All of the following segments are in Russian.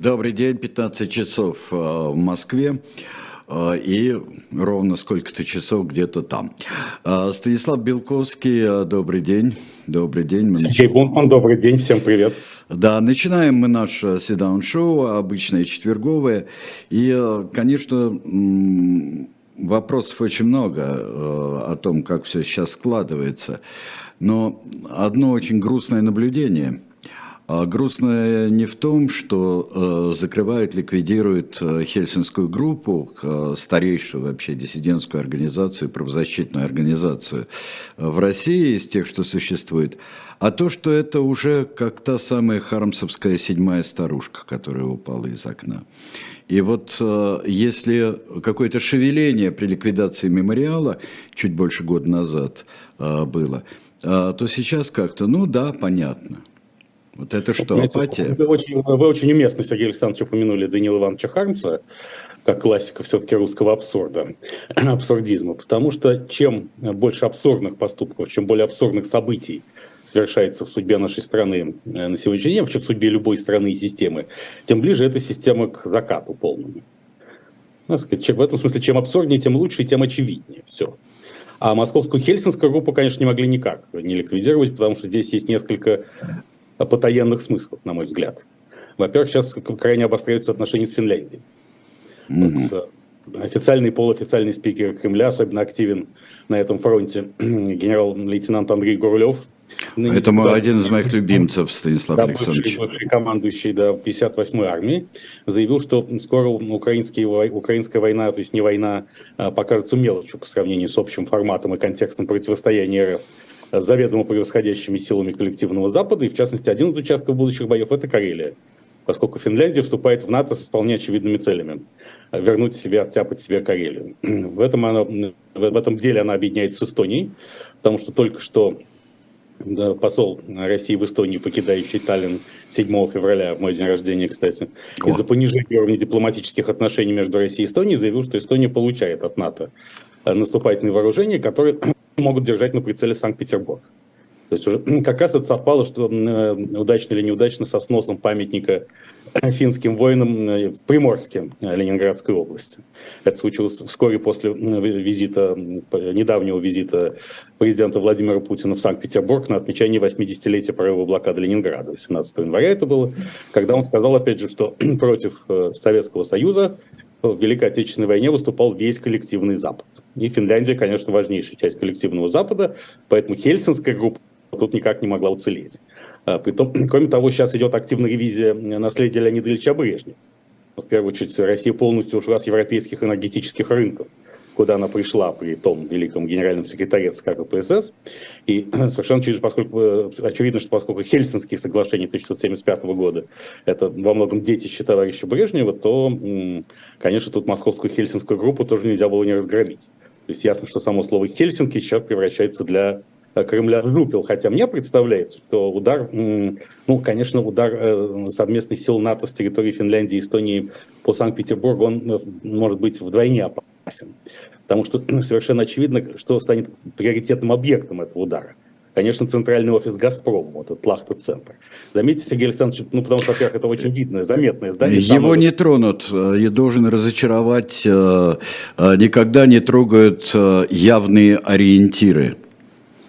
Добрый день, 15 часов э, в Москве э, и ровно сколько-то часов где-то там. Э, Станислав Белковский, добрый день. Добрый день. Сергей Бунтман, добрый день, всем привет. Да, начинаем мы наше седаун-шоу, обычное четверговое. И, конечно, вопросов очень много о том, как все сейчас складывается. Но одно очень грустное наблюдение – а грустно не в том, что э, закрывают, ликвидируют э, Хельсинскую группу, э, старейшую вообще диссидентскую организацию, правозащитную организацию э, в России из тех, что существует, а то, что это уже как та самая харамсовская седьмая старушка, которая упала из окна. И вот э, если какое-то шевеление при ликвидации мемориала чуть больше года назад э, было, то сейчас как-то, ну да, понятно – вот это что, Знаете, апатия? Вы очень, вы очень уместно, Сергей Александрович, упомянули Данила Ивановича Хармса, как классика все-таки русского абсурда, абсурдизма. Потому что чем больше абсурдных поступков, чем более абсурдных событий совершается в судьбе нашей страны э, на сегодняшний день, вообще в судьбе любой страны и системы, тем ближе эта система к закату полному. Ну, в этом смысле, чем абсурднее, тем лучше и тем очевиднее все. А московскую хельсинскую группу, конечно, не могли никак не ликвидировать, потому что здесь есть несколько потаенных смыслов, на мой взгляд. Во-первых, сейчас крайне обостряются отношения с Финляндией. Mm-hmm. Вот, официальный и полуофициальный спикер Кремля особенно активен на этом фронте. Генерал-лейтенант Андрей Гурлев. Это мой, один из моих любимцев, Станислав да, Александрович. Бывший, командующий да, 58-й армии, заявил, что скоро украинская война, то есть не война, а покажется мелочью по сравнению с общим форматом и контекстом противостояния РФ заведомо превосходящими силами коллективного Запада, и в частности один из участков будущих боев – это Карелия поскольку Финляндия вступает в НАТО с вполне очевидными целями – вернуть себе, оттяпать себе Карелию. В этом, она, в этом деле она объединяется с Эстонией, потому что только что посол России в Эстонии, покидающий Таллин 7 февраля, в мой день рождения, кстати, из-за понижения уровня дипломатических отношений между Россией и Эстонией, заявил, что Эстония получает от НАТО наступательные вооружения, которые могут держать на прицеле Санкт-Петербург. То есть уже как раз это совпало, что э, удачно или неудачно со сносом памятника финским воинам э, в Приморске э, Ленинградской области. Это случилось вскоре после визита, недавнего визита президента Владимира Путина в Санкт-Петербург на отмечание 80-летия прорыва блокады Ленинграда. 18 января это было, когда он сказал, опять же, что против Советского Союза в Великой Отечественной войне выступал весь коллективный Запад. И Финляндия, конечно, важнейшая часть коллективного Запада, поэтому Хельсинская группа тут никак не могла уцелеть. А, притом, кроме того, сейчас идет активная ревизия наследия Леонида Ильича Брежнева. В первую очередь, Россия полностью ушла с европейских энергетических рынков куда она пришла при том великом генеральном секретаре ЦК КПСС. И совершенно очевидно, поскольку, э, очевидно, что поскольку Хельсинские соглашения 1975 года это во многом детище товарища Брежнева, то, конечно, тут московскую хельсинскую группу тоже нельзя было не разгромить. То есть ясно, что само слово Хельсинки сейчас превращается для Кремля в жупел, хотя мне представляется, что удар, ну, конечно, удар э, совместных сил НАТО с территории Финляндии и Эстонии по Санкт-Петербургу, он может быть вдвойне опасен. Потому что совершенно очевидно, что станет приоритетным объектом этого удара. Конечно, центральный офис «Газпрома», вот этот Лахта-центр. Заметьте, Сергей Александрович, ну, потому что, во-первых, это очень видное, заметное здание. Его самое... не тронут. Я должен разочаровать. Э, э, никогда не трогают э, явные ориентиры.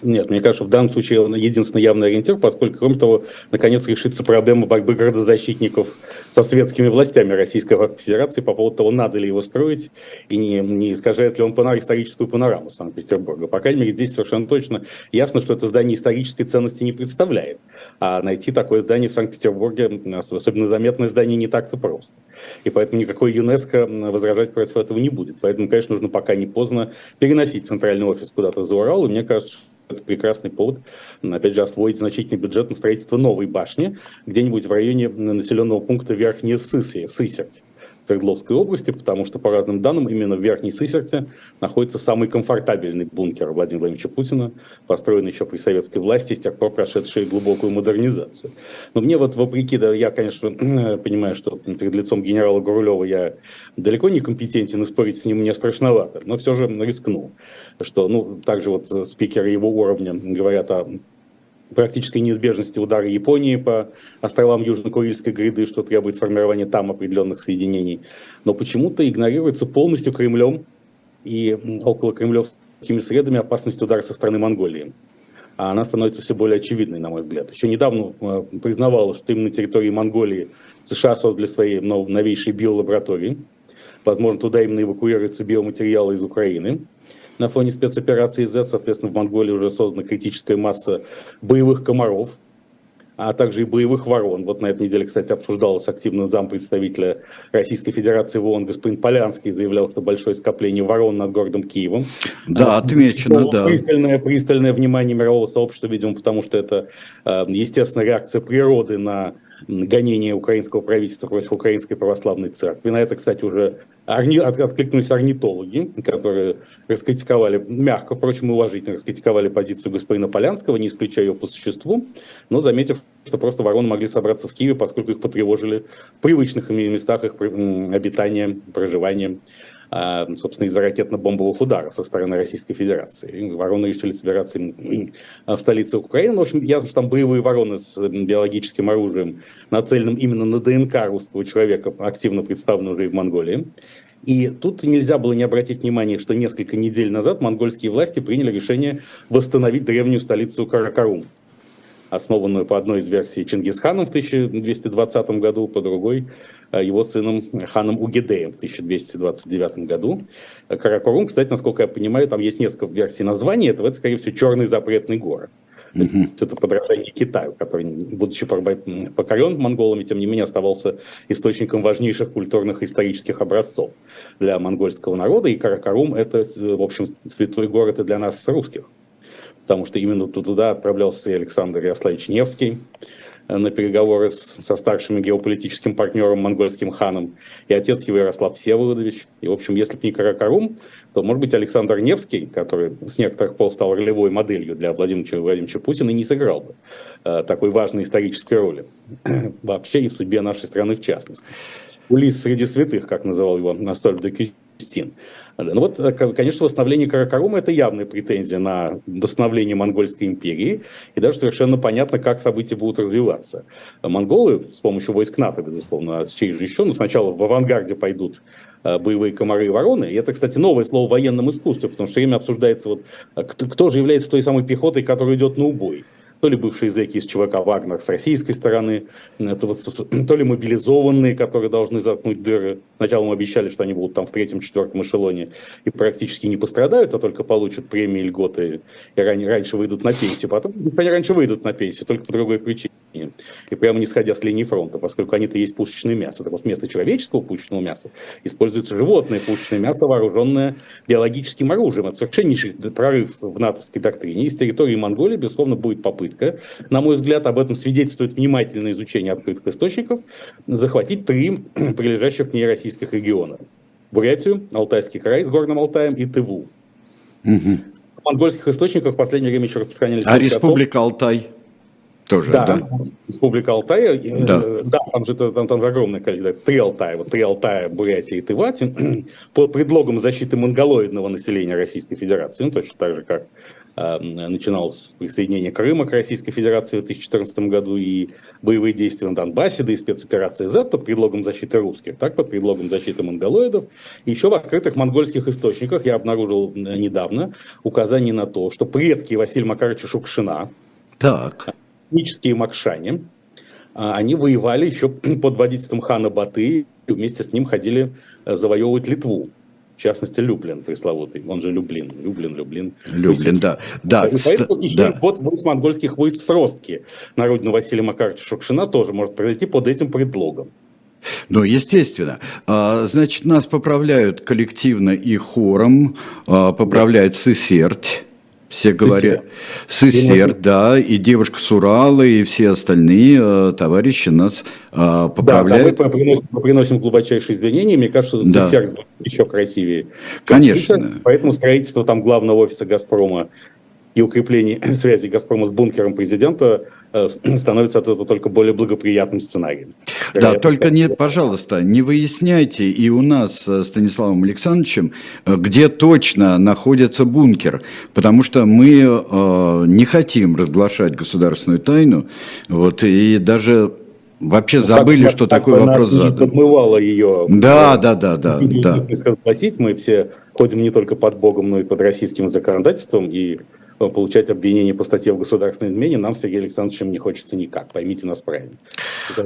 Нет, мне кажется, в данном случае он единственный явный ориентир, поскольку, кроме того, наконец решится проблема борьбы городозащитников со светскими властями Российской Федерации по поводу того, надо ли его строить и не, не искажает ли он панор, историческую панораму Санкт-Петербурга. По крайней мере, здесь совершенно точно ясно, что это здание исторической ценности не представляет. А найти такое здание в Санкт-Петербурге, особенно заметное здание, не так-то просто. И поэтому никакой ЮНЕСКО возражать против этого не будет. Поэтому, конечно, нужно пока не поздно переносить центральный офис куда-то за Урал. И мне кажется, это прекрасный повод, опять же, освоить значительный бюджет на строительство новой башни где-нибудь в районе населенного пункта Верхняя Сысерть. Свердловской области, потому что, по разным данным, именно в Верхней Сысерте находится самый комфортабельный бункер Владимира Владимировича Путина, построенный еще при советской власти, с тех пор прошедший глубокую модернизацию. Но мне вот вопреки, да, я, конечно, понимаю, что перед лицом генерала Гурулева я далеко не компетентен, и спорить с ним мне страшновато, но все же рискнул, что, ну, также вот спикеры его уровня говорят о практической неизбежности удара Японии по островам Южно-Курильской гряды, что требует формирования там определенных соединений. Но почему-то игнорируется полностью Кремлем и около кремлевскими средами опасность удара со стороны Монголии. А она становится все более очевидной, на мой взгляд. Еще недавно э, признавала, что именно на территории Монголии США создали свои новейшие биолаборатории. Возможно, туда именно эвакуируются биоматериалы из Украины на фоне спецоперации Z, соответственно, в Монголии уже создана критическая масса боевых комаров, а также и боевых ворон. Вот на этой неделе, кстати, обсуждалось активно зам представителя Российской Федерации в ООН господин Полянский заявлял, что большое скопление ворон над городом Киевом. Да, а, отмечено, да. Пристальное, пристальное внимание мирового сообщества, видимо, потому что это а, естественная реакция природы на гонения украинского правительства против Украинской Православной Церкви. На это, кстати, уже орни... откликнулись орнитологи, которые раскритиковали, мягко, впрочем, и уважительно раскритиковали позицию господина Полянского, не исключая ее по существу, но заметив, что просто вороны могли собраться в Киеве, поскольку их потревожили в привычных местах их обитания, проживания. А, собственно, из-за ракетно-бомбовых ударов со стороны Российской Федерации. Вороны решили собираться в столице Украины. В общем, ясно, что там боевые вороны с биологическим оружием, нацеленным именно на ДНК русского человека, активно представлены уже и в Монголии. И тут нельзя было не обратить внимание, что несколько недель назад монгольские власти приняли решение восстановить древнюю столицу Каракарум основанную по одной из версий Чингисханом в 1220 году, по другой э, его сыном ханом Угидеем в 1229 году. Каракорум, кстати, насколько я понимаю, там есть несколько версий названия этого, это, скорее всего, черный запретный город. Mm-hmm. Это подражание Китаю, который, будучи покорен монголами, тем не менее оставался источником важнейших культурных и исторических образцов для монгольского народа. И Каракарум – это, в общем, святой город и для нас, русских потому что именно туда отправлялся и Александр Ярославич Невский э, на переговоры с, со старшим геополитическим партнером, монгольским ханом, и отец его Ярослав Всеволодович. И, в общем, если бы не Каракарум, то, может быть, Александр Невский, который с некоторых пор стал ролевой моделью для Владимира Владимировича Путина, не сыграл бы э, такой важной исторической роли вообще и в судьбе нашей страны в частности. Улис среди святых, как называл его Настольд де Кюстин. Ну вот, э, конечно, восстановление Каракарума – это явная претензия на восстановление Монгольской империи, и даже совершенно понятно, как события будут развиваться. Монголы с помощью войск НАТО, безусловно, а с чьей же еще, но сначала в авангарде пойдут э, боевые комары и вороны. И это, кстати, новое слово в военном искусстве, потому что время обсуждается, вот, э, кто, кто же является той самой пехотой, которая идет на убой то ли бывшие зэки из ЧВК «Вагнер» с российской стороны, то ли мобилизованные, которые должны заткнуть дыры. Сначала мы обещали, что они будут там в третьем, четвертом эшелоне и практически не пострадают, а только получат премии, льготы и раньше выйдут на пенсию. Потом они раньше выйдут на пенсию, только по другой причине. И прямо не сходя с линии фронта, поскольку они-то есть пушечное мясо. Так вот, вместо человеческого пушечного мяса используется животное пушечное мясо, вооруженное биологическим оружием. Это совершеннейший прорыв в натовской доктрине. Из территории Монголии, безусловно, будет попытка, на мой взгляд, об этом свидетельствует внимательное изучение открытых источников, захватить три прилежащих к ней российских региона. Бурятию, Алтайский край с Горным Алтаем и Тыву. Угу. В монгольских источниках в последнее время еще распространялись... А Республика Алтай? Тоже, да, да. Республика Алтай, э, да. да, там же там, там огромное количество, три Алтая, вот три Алтая, Бурятия и Тыва, под предлогом защиты монголоидного населения Российской Федерации, ну, точно так же, как э, начиналось присоединение Крыма к Российской Федерации в 2014 году и боевые действия на Донбассе, да и спецоперация Z под предлогом защиты русских, так под предлогом защиты монголоидов. И еще в открытых монгольских источниках я обнаружил э, недавно указание на то, что предки Василия Макаровича Шукшина, так этнические макшане, они воевали еще под водительством хана Баты, и вместе с ним ходили э, завоевывать Литву. В частности, Люблин пресловутый, он же Люблин, Люблин, Люблин. Люблин, да. да. И поэтому да. вот войск монгольских войск в сростке на родину Василия Макаровича Шукшина тоже может произойти под этим предлогом. Ну, естественно. А, значит, нас поправляют коллективно и хором, а, поправляет Сысерть. Все говорят, Сысер, да, и девушка с Урала, и все остальные э, товарищи нас э, поправляют. Да, да мы, приносим, мы приносим глубочайшие извинения. Мне кажется, да. еще красивее. Конечно. Сысер, поэтому строительство там главного офиса «Газпрома» и укрепление связи «Газпрома» с бункером президента э, становится от этого только более благоприятным сценарием. Да, только не, пожалуйста, не выясняйте и у нас с Станиславом Александровичем, э, где точно находится бункер, потому что мы э, не хотим разглашать государственную тайну, вот, и даже Вообще ну, забыли, как, что такой вопрос задан. подмывало ее. Да, да, да, да. да. Согласить, мы все ходим не только под Богом, но и под российским законодательством, и э, получать обвинения по статье в государственной измене нам, Сергей Александрович, не хочется никак. Поймите нас правильно.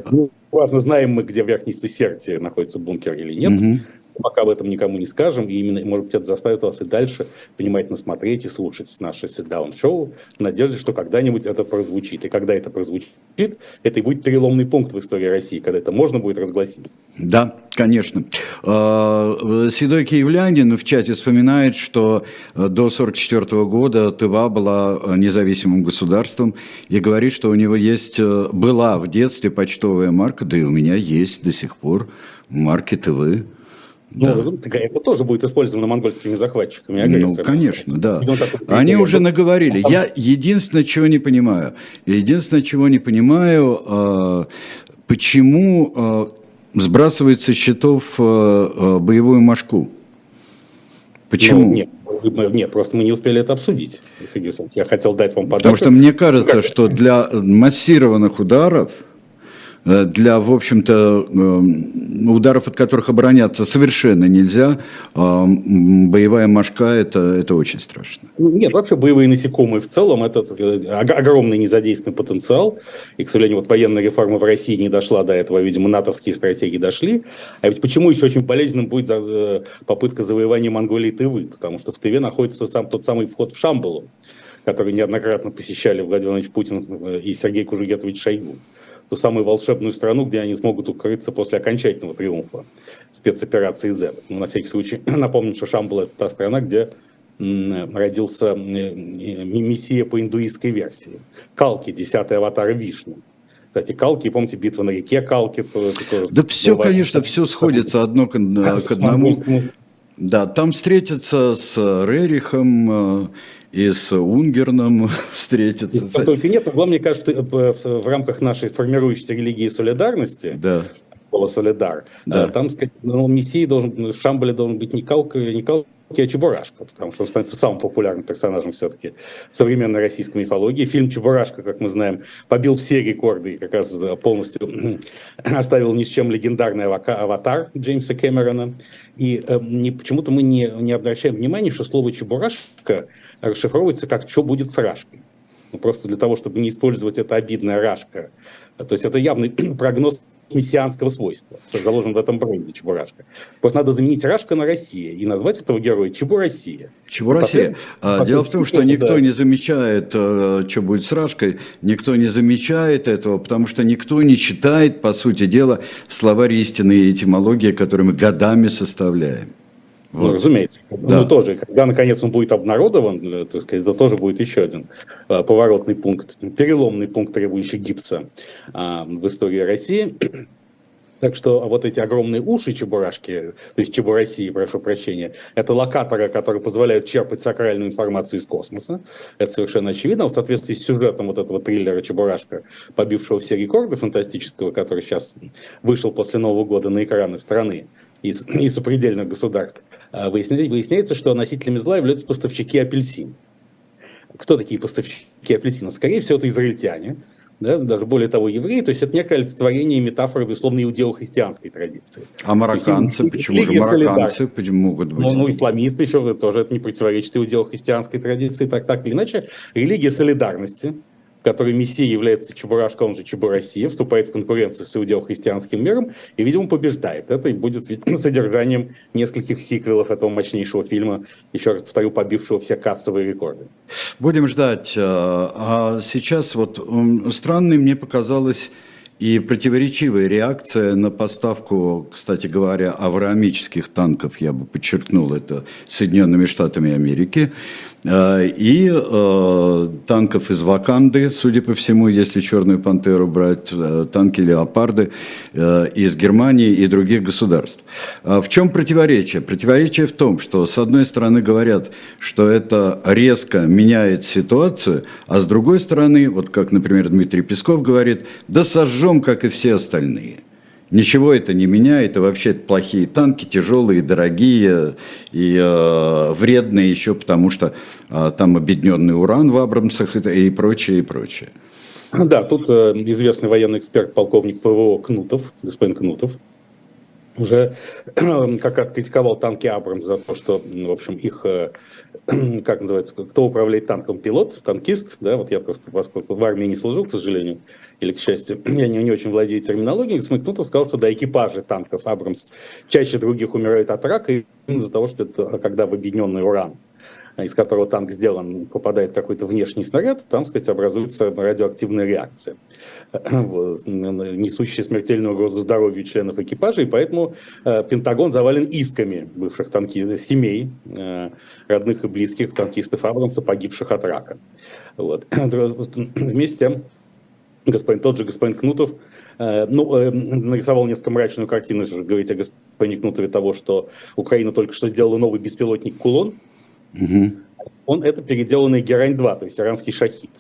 Ну, важно, знаем мы, где в Верхней Сесерте находится бункер или нет. Угу пока об этом никому не скажем, и именно, может быть, это заставит вас и дальше внимательно смотреть и слушать наше sit-down-шоу в что когда-нибудь это прозвучит. И когда это прозвучит, это и будет переломный пункт в истории России, когда это можно будет разгласить. Да, конечно. А, седой киевлянин в чате вспоминает, что до 1944 года Тыва была независимым государством и говорит, что у него есть, была в детстве почтовая марка, да и у меня есть до сих пор марки Тывы. Ну, да. это тоже будет использовано монгольскими захватчиками. Ну, конечно, да. Они уже наговорили. Я единственное, чего не понимаю, единственное, чего не понимаю, а, почему а, сбрасывается счетов а, боевую мошку? Почему? Ну, нет, нет, просто мы не успели это обсудить, Сергей Я хотел дать вам подарок. Потому что мне кажется, что для массированных ударов Э, для, в общем-то, э, ударов, от которых обороняться совершенно нельзя, а, боевая мошка это, – это очень страшно. Нет, вообще боевые насекомые в целом – это э, огромный незадействованный потенциал. И, к сожалению, вот военная реформа в России не дошла до этого, видимо, натовские стратегии дошли. А ведь почему еще очень болезненным будет попытка завоевания Монголии Тывы? Потому что в Тыве находится сам, тот самый вход в Шамбалу, который неоднократно посещали Владимир Владимирович Путин и Сергей Кужугетович Шойгу ту самую волшебную страну, где они смогут укрыться после окончательного триумфа спецоперации Z. Ну, на всякий случай напомним, что Шамбал – это та страна, где родился мессия по индуистской версии. Калки, десятый аватар Вишну. Кстати, Калки, помните, битва на реке Калки. Да все, бывает, конечно, все сходится одно к, к одному. Да, там встретиться с Рерихом, э, и с Унгерном встретиться. Только нет, но мне кажется, в рамках нашей формирующейся религии солидарности, да. Солидар, да. там, сказать, ну, Мессия должен, в Шамбале должен быть не Калка, не Калка, а Чебурашка, потому что он становится самым популярным персонажем все-таки современной российской мифологии. Фильм «Чебурашка», как мы знаем, побил все рекорды и как раз полностью оставил ни с чем легендарный аватар Джеймса Кэмерона. И э, не, почему-то мы не, не обращаем внимания, что слово «чебурашка» расшифровывается как «что будет с Рашкой». Ну, просто для того, чтобы не использовать это обидное «рашка». То есть это явный прогноз мессианского свойства, заложен в этом бренде Чебурашка. Просто надо заменить Рашка на Россия и назвать этого героя Чебурасия. Чебурасия. А, дело в том, что никто да. не замечает, э, что будет с Рашкой, никто не замечает этого, потому что никто не читает, по сути дела, словарь истины и этимологии, которые мы годами составляем. Ну, вот. Ну, разумеется. Да. Ну, тоже, когда, наконец, он будет обнародован, э, так сказать, это тоже будет еще один а, поворотный пункт, переломный пункт, требующий гипса а, в истории России. Так что вот эти огромные уши чебурашки, то есть чебурасии, прошу прощения, это локаторы, которые позволяют черпать сакральную информацию из космоса. Это совершенно очевидно. В соответствии с сюжетом вот этого триллера «Чебурашка», побившего все рекорды фантастического, который сейчас вышел после Нового года на экраны страны, из, из сопредельных государств, а, выясняется, выясняется, что носителями зла являются поставщики апельсин. Кто такие поставщики апельсинов? Скорее всего, это израильтяне, да, даже более того, евреи, то есть это некое олицетворение метафоры, безусловно, иудео-христианской традиции. А марокканцы, есть, почему же марокканцы почему могут быть? Ну, ну, исламисты еще тоже это не противоречит иудео-христианской традиции, так, так или иначе. Религия солидарности, которой Мессия является Чебурашка, он же Чебурасия, вступает в конкуренцию с иудео-христианским миром и, видимо, побеждает. Это и будет содержанием нескольких сиквелов этого мощнейшего фильма, еще раз повторю, побившего все кассовые рекорды. Будем ждать. А сейчас вот странной мне показалась и противоречивая реакция на поставку, кстати говоря, авраамических танков, я бы подчеркнул это, Соединенными Штатами Америки, Э, и э, танков из Ваканды, судя по всему, если Черную Пантеру брать, э, танки Леопарды из Германии и других государств. А в чем противоречие? Противоречие в том, что с одной стороны говорят, что это резко меняет ситуацию, а с другой стороны, вот как, например, Дмитрий Песков говорит, да сожжем, как и все остальные. Ничего это не меняет, и вообще плохие танки, тяжелые, дорогие и э, вредные еще, потому что э, там объединенный уран в Абрамсах и, и прочее, и прочее. Да, тут э, известный военный эксперт, полковник ПВО Кнутов, господин Кнутов, уже как раз критиковал танки Абрамс за то, что, в общем, их, э, как называется, кто управляет танком, пилот, танкист, да, вот я просто, поскольку в армии не служил, к сожалению, или, к счастью, я не, не очень владею терминологией, смыкнуто сказал, что да, экипажи танков Абрамс чаще других умирают от рака из-за того, что это когда в объединенный уран из которого танк сделан, попадает какой-то внешний снаряд, там, сказать, образуется радиоактивная реакция, несущая смертельную угрозу здоровью членов экипажа, и поэтому э, Пентагон завален исками бывших танки, семей, э, родных и близких танкистов Абрамса, погибших от рака. Вот. Вместе господин, тот же господин Кнутов э, ну, нарисовал несколько мрачную картину, если уже говорить о господине Кнутове, того, что Украина только что сделала новый беспилотник «Кулон», Угу. Он это переделанный Герань-2, то есть иранский шахид.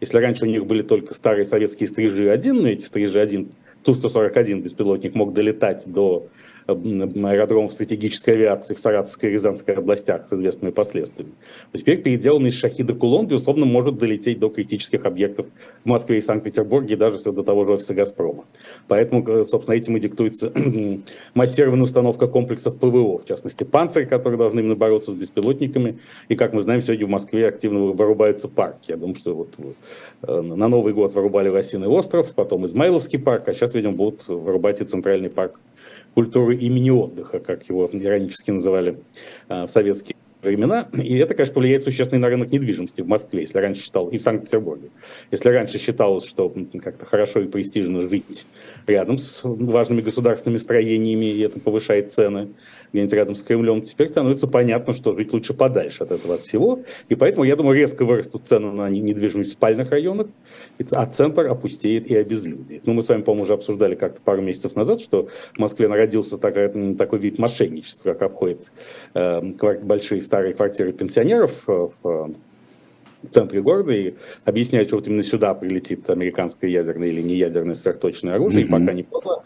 Если раньше у них были только старые советские стрижи-1, но эти стрижи-1, Ту-141 беспилотник мог долетать до аэродромов стратегической авиации в Саратовской и Рязанской областях с известными последствиями. То теперь переделанный Шахида Кулон, безусловно, может долететь до критических объектов в Москве и Санкт-Петербурге, и даже до того же офиса «Газпрома». Поэтому, э, собственно, этим и диктуется массированная установка комплексов ПВО, в частности, «Панцирь», которые должны именно бороться с беспилотниками. И, как мы знаем, сегодня в Москве активно вырубаются парки. Я думаю, что вот э, на Новый год вырубали Лосиный остров, потом Измайловский парк, а сейчас, видимо, будут вырубать и Центральный парк культуры имени отдыха, как его иронически называли а, в советские времена. И это, конечно, повлияет существенно на рынок недвижимости в Москве, если раньше считал, и в Санкт-Петербурге. Если раньше считалось, что как-то хорошо и престижно жить рядом с важными государственными строениями, и это повышает цены где-нибудь рядом с Кремлем, теперь становится понятно, что жить лучше подальше от этого всего. И поэтому, я думаю, резко вырастут цены на недвижимость в спальных районах, а центр опустеет и обезлюдит. Ну, мы с вами, по-моему, уже обсуждали как-то пару месяцев назад, что в Москве народился такой, такой вид мошенничества, как обходит э, большие старые квартиры пенсионеров э, в в центре города и объясняют, что вот именно сюда прилетит американское ядерное или неядерное сверхточное оружие, mm-hmm. и пока не поздно,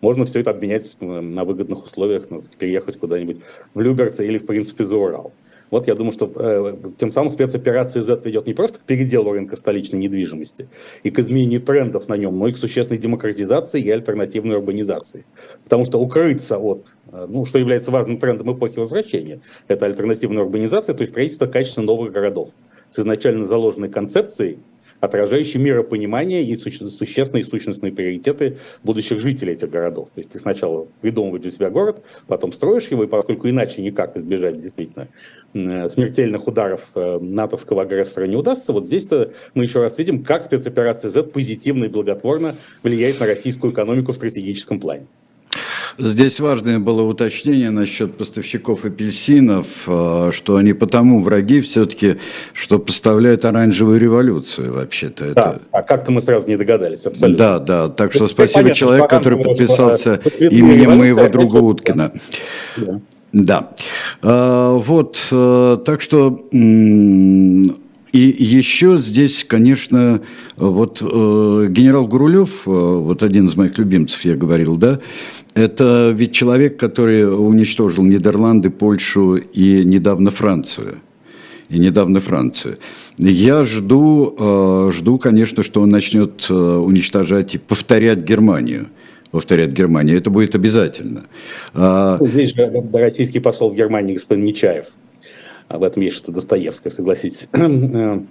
можно все это обменять э, на выгодных условиях, переехать куда-нибудь в Люберцы или, в принципе, за Урал. Вот я думаю, что э, тем самым спецоперация Z ведет не просто к переделу рынка столичной недвижимости и к изменению трендов на нем, но и к существенной демократизации и альтернативной урбанизации. Потому что укрыться от, э, ну, что является важным трендом эпохи возвращения, это альтернативная урбанизация, то есть строительство качественно новых городов с изначально заложенной концепцией отражающий миропонимание и суще, существенные сущностные приоритеты будущих жителей этих городов. То есть ты сначала придумываешь для себя город, потом строишь его, и поскольку иначе никак избежать действительно смертельных ударов э, натовского агрессора не удастся, вот здесь-то мы еще раз видим, как спецоперация Z позитивно и благотворно влияет на российскую экономику в стратегическом плане. Здесь важное было уточнение насчет поставщиков апельсинов, э, что они потому враги все-таки, что поставляют оранжевую революцию вообще-то. Да, это... а как-то мы сразу не догадались, абсолютно. Да, да, так что это спасибо понятно, человек, который подписался что, именем моего друга Уткина. Да. Да. А, вот, э, так что и еще здесь, конечно, вот э, генерал Гурулев, вот один из моих любимцев, я говорил, да, это ведь человек, который уничтожил Нидерланды, Польшу и недавно Францию. И недавно Францию. Я жду, э, жду, конечно, что он начнет э, уничтожать и повторять Германию повторять Германию. Это будет обязательно. А, здесь же российский посол в Германии, господин Нечаев. В этом есть что-то Достоевское, согласитесь на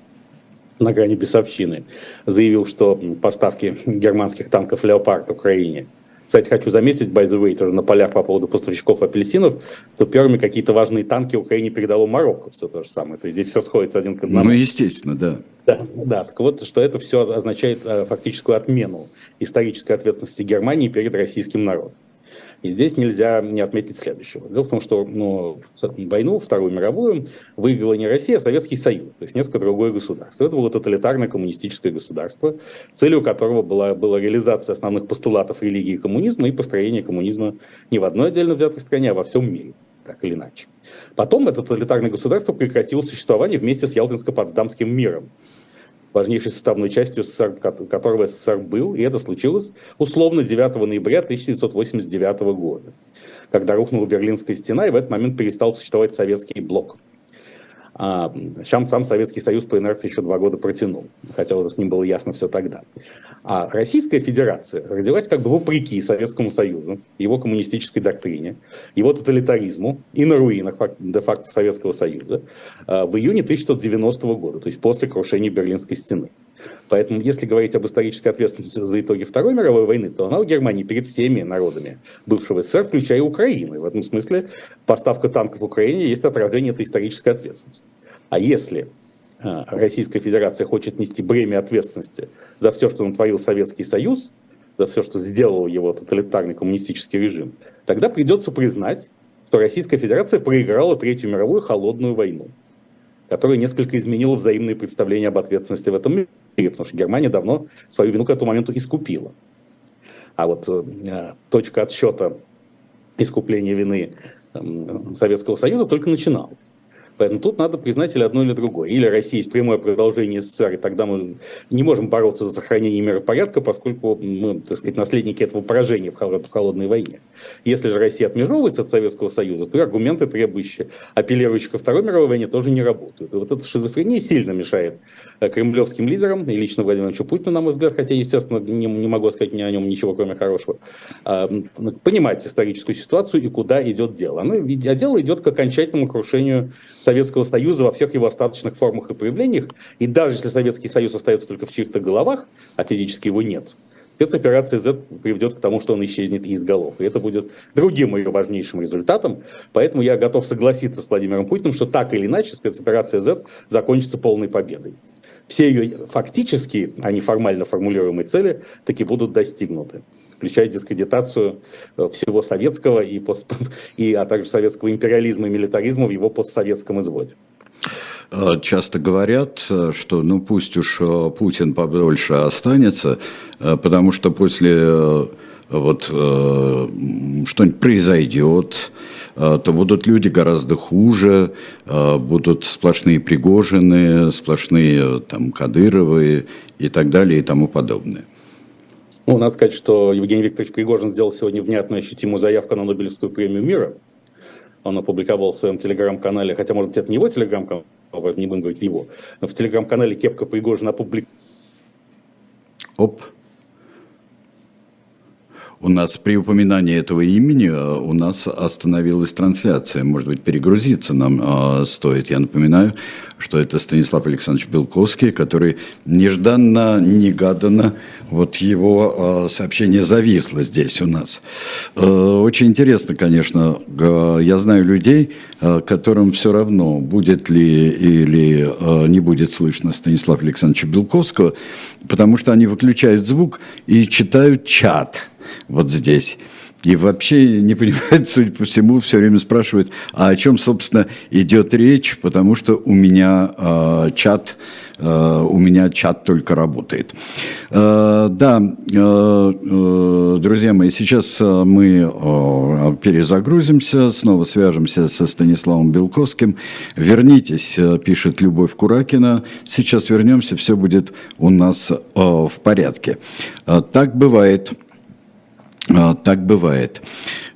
грани бесовщины, заявил, что поставки германских танков «Леопард» Украине – Кстати, хочу заметить, by the way, тоже на полях по поводу поставщиков апельсинов, что первыми какие-то важные танки Украине передало Марокко, все то же самое. То есть здесь все сходится один к одному. Ну, естественно, да. Да, да, так вот, что это все означает э, фактическую отмену исторической ответственности Германии перед российским народом. И здесь нельзя не отметить следующего. Дело в том, что ну, войну, Вторую мировую, выиграла не Россия, а Советский Союз, то есть несколько другое государство. Это было тоталитарное коммунистическое государство, целью которого была, была реализация основных постулатов религии и коммунизма и построение коммунизма не в одной отдельно взятой стране, а во всем мире так или иначе. Потом это тоталитарное государство прекратило существование вместе с Ялтинско-Потсдамским миром, важнейшей составной частью СССР, которого СССР был, и это случилось условно 9 ноября 1989 года, когда рухнула Берлинская стена, и в этот момент перестал существовать советский блок. А, сам, сам Советский Союз по инерции еще два года протянул, хотя вот с ним было ясно все тогда. А Российская Федерация родилась как бы вопреки Советскому Союзу, его коммунистической доктрине, его тоталитаризму и на руинах де-факто Советского Союза а, в июне 1990 года, то есть после крушения Берлинской стены. Поэтому, если говорить об исторической ответственности за итоги Второй мировой войны, то она у Германии перед всеми народами бывшего СССР, включая Украину. В этом смысле поставка танков в Украине есть отражение этой исторической ответственности. А если а, Российская Федерация хочет нести бремя ответственности за все, что натворил Советский Союз, за все, что сделал его тоталитарный коммунистический режим, тогда придется признать, что Российская Федерация проиграла Третью мировую холодную войну которая несколько изменила взаимные представления об ответственности в этом мире, потому что Германия давно свою вину к этому моменту искупила. А вот э, точка отсчета искупления вины э, Советского Союза только начиналась. Поэтому тут надо признать или одно, или другое. Или Россия есть прямое продолжение СССР, и тогда мы не можем бороться за сохранение миропорядка, поскольку мы, так сказать, наследники этого поражения в холодной войне. Если же Россия отмежевывается от Советского Союза, то аргументы, требующие, апеллирующие ко Второй мировой войне, тоже не работают. И вот эта шизофрения сильно мешает э, кремлевским лидерам, и лично Владимиру Путину, на мой взгляд, хотя, естественно, не, не могу сказать ни о нем ничего, кроме хорошего, а, понимать историческую ситуацию и куда идет дело. Оно, а дело идет к окончательному крушению Советского Союза во всех его остаточных формах и проявлениях. И даже если Советский Союз остается только в чьих-то головах, а физически его нет, спецоперация Z приведет к тому, что он исчезнет из голов. И это будет другим ее важнейшим результатом. Поэтому я готов согласиться с Владимиром Путиным, что так или иначе спецоперация Z закончится полной победой. Все ее фактические, а не формально формулируемые цели таки будут достигнуты включая дискредитацию э, всего советского, и, пост, и, а также советского империализма и милитаризма в его постсоветском изводе. Э, часто говорят, э, что ну пусть уж Путин подольше останется, потому что после вот что-нибудь произойдет, то будут люди гораздо хуже, будут сплошные Пригожины, сплошные там Кадыровы и так далее и тому подобное. Ну, надо сказать, что Евгений Викторович Пригожин сделал сегодня внятную ощутимую заявку на Нобелевскую премию мира. Он опубликовал в своем телеграм-канале, хотя, может быть, это не его телеграм-канал, не будем говорить его, но в телеграм-канале Кепка Пригожина опубликовал. Оп. У нас при упоминании этого имени э, у нас остановилась трансляция. Может быть, перегрузиться нам э, стоит. Я напоминаю, что это Станислав Александрович Белковский, который нежданно, негаданно, вот его э, сообщение зависло здесь у нас. Э, очень интересно, конечно, я знаю людей, э, которым все равно, будет ли или э, не будет слышно Станислава Александровича Белковского, потому что они выключают звук и читают чат вот здесь. И вообще не понимает, судя по всему, все время спрашивает, а о чем, собственно, идет речь, потому что у меня э, чат, э, у меня чат только работает. Э, да, э, э, друзья мои, сейчас мы э, перезагрузимся, снова свяжемся со Станиславом Белковским. Вернитесь, пишет Любовь Куракина. Сейчас вернемся, все будет у нас э, в порядке. Э, так бывает. А, так бывает.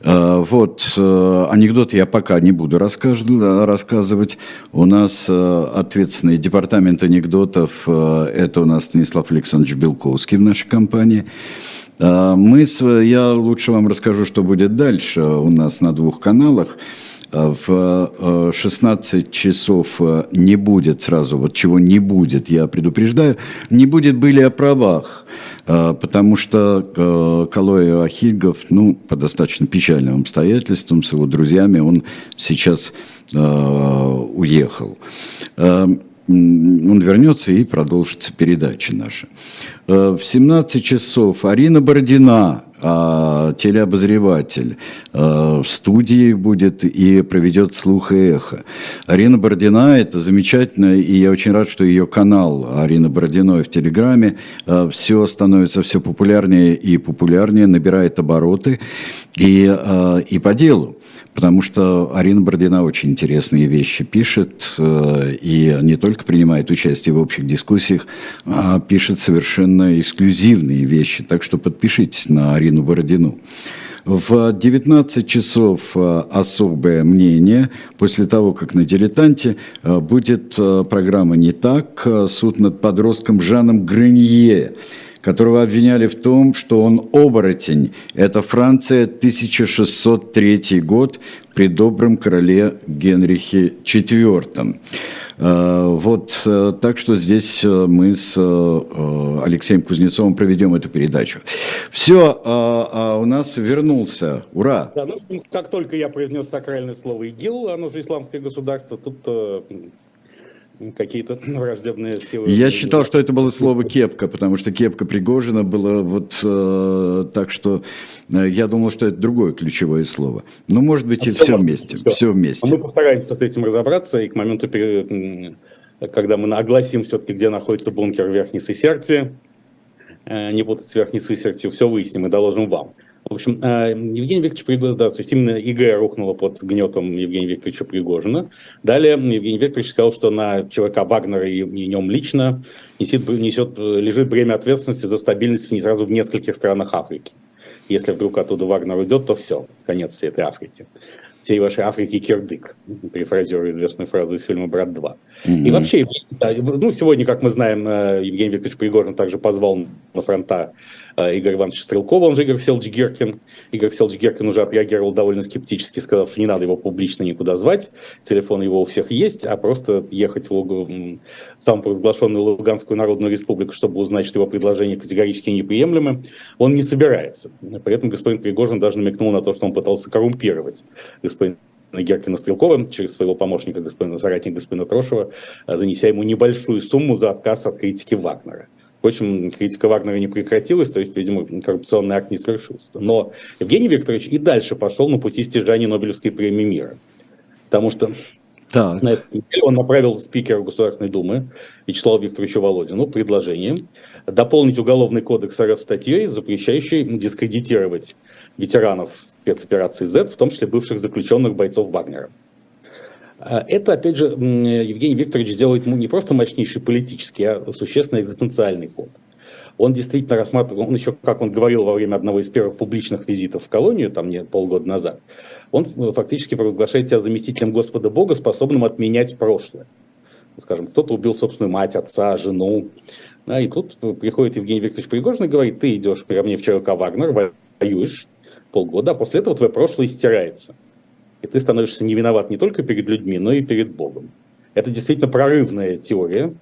А, вот, э, анекдот я пока не буду рассказывать. У нас э, ответственный департамент анекдотов, э, это у нас Станислав Александрович Белковский в нашей компании. А, мы, я лучше вам расскажу, что будет дальше у нас на двух каналах. В 16 часов не будет сразу, вот чего не будет, я предупреждаю, не будет были о правах, потому что Калой Ахильгов, ну, по достаточно печальным обстоятельствам, с его друзьями, он сейчас уехал он вернется и продолжится передача наша. Э, в 17 часов Арина Бородина, а, телеобозреватель, э, в студии будет и проведет слух и эхо. Арина Бородина – это замечательно, и я очень рад, что ее канал Арина Бородиной в Телеграме э, все становится все популярнее и популярнее, набирает обороты и, и по делу потому что Арина Бородина очень интересные вещи пишет э, и не только принимает участие в общих дискуссиях, а пишет совершенно эксклюзивные вещи. Так что подпишитесь на Арину Бородину. В 19 часов э, особое мнение. После того, как на «Дилетанте» э, будет программа «Не так». Суд над подростком Жаном Гренье которого обвиняли в том, что он оборотень. Это Франция, 1603 год, при добром короле Генрихе IV. Э, вот э, так что здесь э, мы с Алексеем Кузнецовым проведем эту передачу. Все, а у нас вернулся. Ура! Да, ну, как только я произнес сакральное слово ИГИЛ, оно же исламское государство, тут какие-то враждебные силы. Я считал, что это было слово кепка, потому что кепка Пригожина была вот э, так, что э, я думал, что это другое ключевое слово. Но может быть а и все, все вместе. Все. все вместе. Мы постараемся с этим разобраться, и к моменту, когда мы огласим все-таки, где находится бункер Верхней Сесерти, э, не путать с Верхней Сесертью, все выясним и доложим вам. В общем, э, Евгений Викторович Пригожин, да, то есть именно ИГ рухнула под гнетом Евгения Викторовича Пригожина. Далее Евгений Викторович сказал, что на ЧВК Вагнера и, и нем лично несет, несет, лежит бремя ответственности за стабильность в, сразу в нескольких странах Африки. Если вдруг оттуда Вагнер уйдет, то все, конец всей этой Африки всей вашей Африки кирдык, перефразируя известную фразу из фильма «Брат 2». Mm-hmm. И вообще, ну, сегодня, как мы знаем, э, Евгений Викторович Пригожин также позвал на фронта э, Игоря Ивановича Стрелкова, он же Игорь Селч Геркин. Игорь Селч Геркин уже отреагировал довольно скептически, сказав, что не надо его публично никуда звать, телефон его у всех есть, а просто ехать в Лугу, самопровозглашенную Луганскую Народную Республику, чтобы узнать, что его предложения категорически неприемлемы, он не собирается. При этом господин Пригожин даже намекнул на то, что он пытался коррумпировать господина Геркина Стрелкова через своего помощника, господина соратника господина Трошева, э, занеся ему небольшую сумму за отказ от критики Вагнера. Впрочем, критика Вагнера не прекратилась, то есть, видимо, коррупционный акт не свершился. Но Евгений Викторович и дальше пошел на пути стяжания Нобелевской премии мира. Потому что так. На этой неделе он направил спикеру Государственной Думы Вячеславу Викторовичу Володину предложение дополнить Уголовный кодекс РФ статьей, запрещающей дискредитировать ветеранов спецоперации Z, в том числе бывших заключенных бойцов Вагнера. А это, опять же, Евгений Викторович делает не просто мощнейший политический, а существенный экзистенциальный ход он действительно рассматривал, он еще, как он говорил во время одного из первых публичных визитов в колонию, там не полгода назад, он э, фактически провозглашает себя заместителем Господа Бога, способным отменять прошлое. Скажем, кто-то убил собственную мать, отца, жену. Да, и тут приходит Евгений Викторович Пригожин и говорит, ты идешь ко мне в ЧВК Вагнер, воюешь полгода, а после этого твое прошлое стирается. И ты становишься не виноват не только перед людьми, но и перед Богом. Это действительно прорывная теория,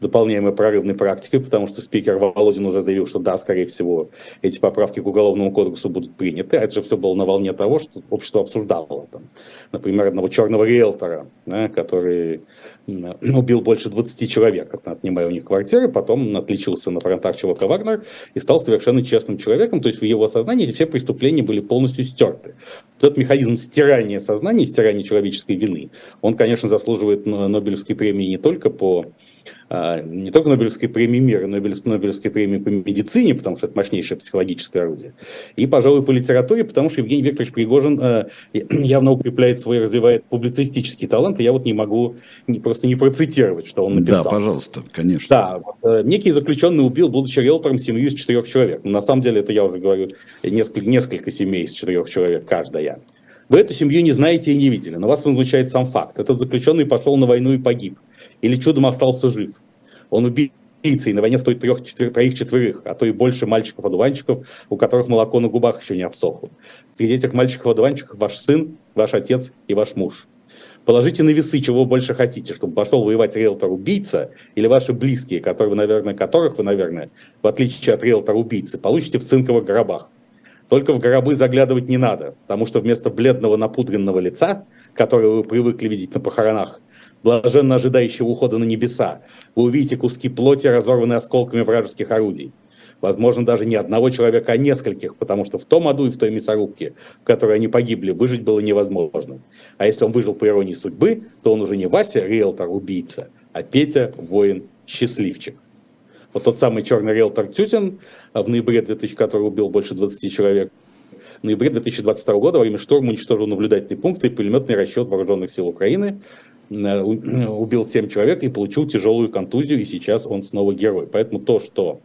дополняемой прорывной практикой, потому что спикер Володин уже заявил, что да, скорее всего, эти поправки к Уголовному кодексу будут приняты. А это же все было на волне того, что общество обсуждало. Там, например, одного черного риэлтора, да, который убил больше 20 человек, отнимая у них квартиры, потом отличился на фронтах ЧВК «Вагнер» и стал совершенно честным человеком. То есть в его сознании все преступления были полностью стерты. Этот механизм стирания сознания, стирания человеческой вины, он, конечно, заслуживает Нобелевской премии не только по не только Нобелевской премии мира, но и Нобелевской премии по медицине, потому что это мощнейшее психологическое орудие. И, пожалуй, по литературе, потому что Евгений Викторович Пригожин э, явно укрепляет свой, развивает публицистический талант, и я вот не могу просто не процитировать, что он написал. Да, пожалуйста, конечно. Да, э, некий заключенный убил, будучи риэлтором, семью из четырех человек. На самом деле, это я уже говорю, несколько, несколько семей из четырех человек каждая. Вы эту семью не знаете и не видели, но вас возмущает сам факт. Этот заключенный пошел на войну и погиб или чудом остался жив. Он убил убийцы, и на войне стоит трех, четвер, троих, четверых, а то и больше мальчиков-одуванчиков, у которых молоко на губах еще не обсохло. Среди этих мальчиков-одуванчиков ваш сын, ваш отец и ваш муж. Положите на весы, чего больше хотите, чтобы пошел воевать риэлтор-убийца или ваши близкие, которые, наверное, которых вы, наверное, в отличие от риэлтор-убийцы, получите в цинковых гробах. Только в гробы заглядывать не надо, потому что вместо бледного напудренного лица, которое вы привыкли видеть на похоронах, блаженно ожидающего ухода на небеса, вы увидите куски плоти, разорванные осколками вражеских орудий. Возможно, даже не одного человека, а нескольких, потому что в том аду и в той мясорубке, в которой они погибли, выжить было невозможно. А если он выжил по иронии судьбы, то он уже не Вася, риэлтор, убийца, а Петя, воин, счастливчик. Вот тот самый черный риэлтор Тютин, в ноябре 2000, который убил больше 20 человек, в ноябре 2022 года во время штурма уничтожил наблюдательные пункты и пулеметный расчет вооруженных сил Украины. Э, убил 7 человек и получил тяжелую контузию, и сейчас он снова герой. Поэтому то, что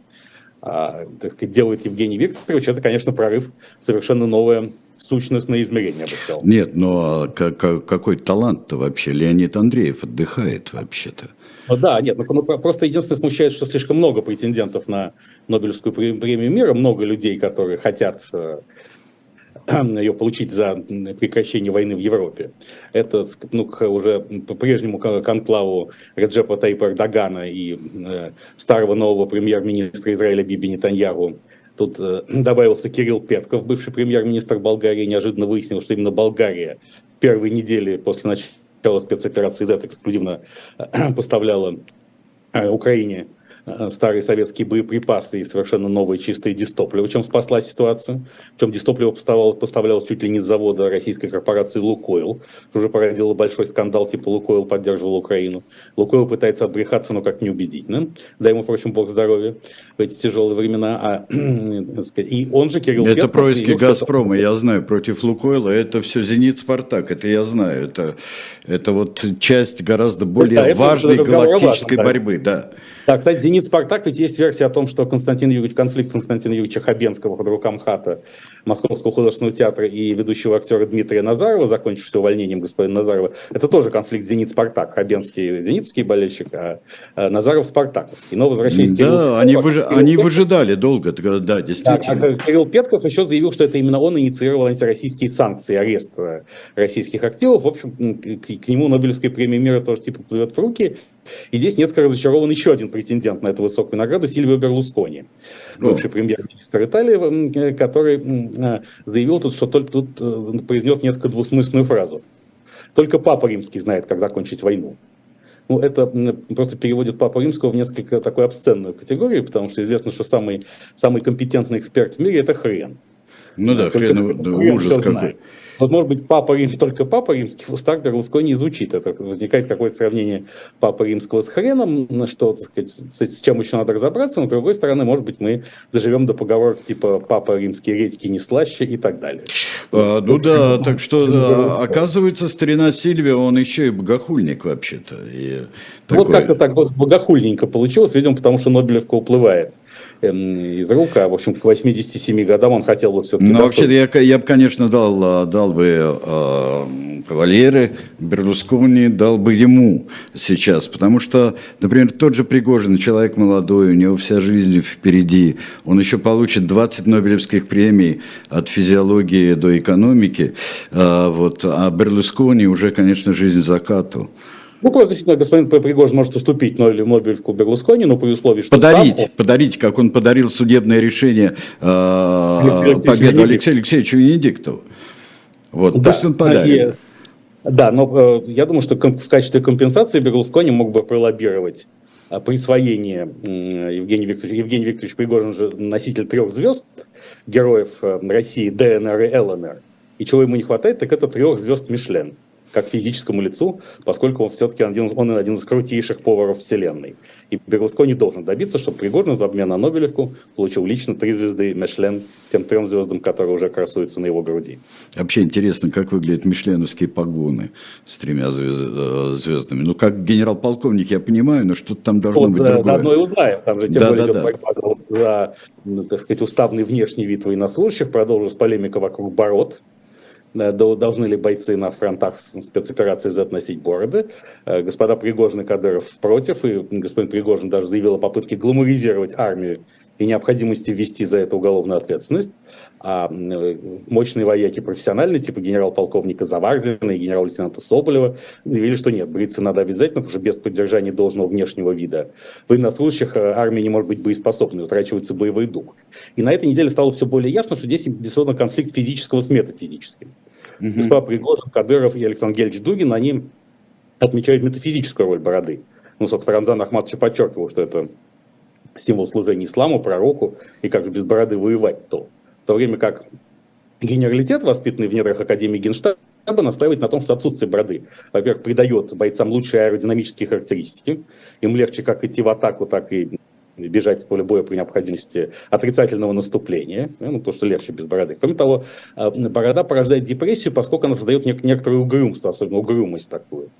а, так сказать, делает Евгений Викторович, это, конечно, прорыв совершенно новое сущностное измерение, я бы сказал. Нет, но какой талант-то вообще? Леонид Андреев отдыхает вообще-то. Ну да, нет, ну, просто единственное смущает, что слишком много претендентов на Нобелевскую премию мира, много людей, которые хотят э, ее получить за прекращение войны в Европе. Это ну, уже по прежнему конклаву Реджепа Тайпа Эрдогана и э, старого нового премьер-министра Израиля Биби Нетаньягу Тут э, добавился Кирилл Петков, бывший премьер-министр Болгарии, неожиданно выяснил, что именно Болгария в первые недели после начала спецоперации Z эксклюзивно э, поставляла э, Украине старые советские боеприпасы и совершенно новые чистые дистопливо, чем спасла ситуацию. Причем дистопливо поставлялось, поставлялось чуть ли не с завода российской корпорации «Лукойл», что уже породило большой скандал, типа «Лукойл» поддерживал Украину. «Лукойл» пытается отбрехаться, но как неубедительно. Дай ему, впрочем, бог здоровья в эти тяжелые времена. А, и он же, Кирилл Это Петров, происки «Газпрома», я знаю, против «Лукойла». Это все «Зенит», «Спартак», это я знаю. Это, это вот часть гораздо более да, важной галактической да. борьбы, да. Да, кстати, «Зенит Спартак», ведь есть версия о том, что Константин Юрьевич, конфликт Константина Юрьевича Хабенского под рукам ХАТа Московского художественного театра и ведущего актера Дмитрия Назарова, закончившегося увольнением господина Назарова, это тоже конфликт «Зенит Спартак». Хабенский зенитский болельщик, а Назаров спартаковский. Но возвращаясь да, Кирилл, они, выж... Кирилл они Петков, выжидали долго, да, действительно. Да, Кирилл Петков еще заявил, что это именно он инициировал антироссийские санкции, арест э, российских активов. В общем, к, к нему Нобелевская премия мира тоже типа плывет в руки. И здесь несколько разочарован еще один претендент на эту высокую награду, Сильвио Берлускони, бывший премьер-министр Италии, э, который э, заявил тут, что только тут э, произнес несколько двусмысленную фразу. Только Папа Римский знает, как закончить войну. Ну, это просто переводит Папу Римского в несколько такую обсценную категорию, потому что известно, что самый, самый компетентный эксперт в мире – это хрен. Ну да, хрен, да, ужас какой. Знает. Вот может быть Папа Рим, только Папа Римский в устах Берлускони не звучит. Это возникает какое-то сравнение Папы Римского с хреном, на что, так сказать, с, чем еще надо разобраться, но с другой стороны, может быть, мы доживем до поговорок типа Папа Римский редьки не слаще и так далее. А, ну да, так что да, оказывается, старина Сильвия, он еще и богохульник вообще-то. И такой... Вот как-то так вот богохульненько получилось, видимо, потому что Нобелевка уплывает. Эм, из рук, а, в общем, к 87 годам он хотел бы все-таки... Ну, вообще, я, я бы, конечно, дал, а, дал бы э, Кавалере, Берлускони, дал бы ему сейчас, потому что, например, тот же Пригожин, человек молодой, у него вся жизнь впереди, он еще получит 20 Нобелевских премий от физиологии до экономики, э, вот, а Берлускони уже, конечно, жизнь закату. Ну, просто действительно господин Пригожин может уступить Нобелевку Берлускони, но при условии, что Подарить, сам... подарить, как он подарил судебное решение э, Алексей победу Алексею Алексеевичу Венедиктову. Вот, да. пусть он подарит. И, да, но э, я думаю, что в качестве компенсации Берлускони мог бы пролоббировать э, присвоение Евгений Викторович, Евгений Викторович Пригожин же носитель трех звезд героев э, России ДНР и ЛНР. И чего ему не хватает, так это трех звезд Мишлен как физическому лицу, поскольку он все-таки один, он один из крутейших поваров вселенной. И Берлускони должен добиться, чтобы Пригожин в обмен на Нобелевку получил лично три звезды Мишлен, тем трем звездам, которые уже красуются на его груди. Вообще интересно, как выглядят мишленовские погоны с тремя э, звездами. Ну, как генерал-полковник я понимаю, но что-то там должно вот, быть другое. Заодно и узнаем. Там же тем да, более да, идет да. борьба за, за, ну, так сказать, уставный внешний вид военнослужащих. Продолжилась полемика вокруг бород должны ли бойцы на фронтах спецоперации Z носить бороды. Господа Пригожин и Кадыров против, и господин Пригожин даже заявил о попытке гламуризировать армию и необходимости ввести за это уголовную ответственность. А мощные вояки профессиональные, типа генерал-полковника Завардина и генерал-лейтенанта Соболева, заявили, что нет, бриться надо обязательно, потому что без поддержания должного внешнего вида военнослужащих э, армия не может быть боеспособной, утрачивается боевой дух. И на этой неделе стало все более ясно, что здесь, безусловно, конфликт физического с метафизическим. Mm-hmm. Пригожин, Кадыров и Александр Гельевич Дугин, они отмечают метафизическую роль бороды. Ну, собственно, Рамзан Ахматович подчеркивал, что это символ служения исламу, пророку, и как же без бороды воевать-то. В то время как генералитет, воспитанный в недрах Академии Генштаба, настаивает на том, что отсутствие бороды, во-первых, придает бойцам лучшие аэродинамические характеристики. Им легче как идти в атаку, так и бежать с поля боя при необходимости отрицательного наступления, ну, потому что легче без бороды. Кроме того, а, борода порождает депрессию, поскольку она создает некоторое угрюмство, особенно угрюмость такую.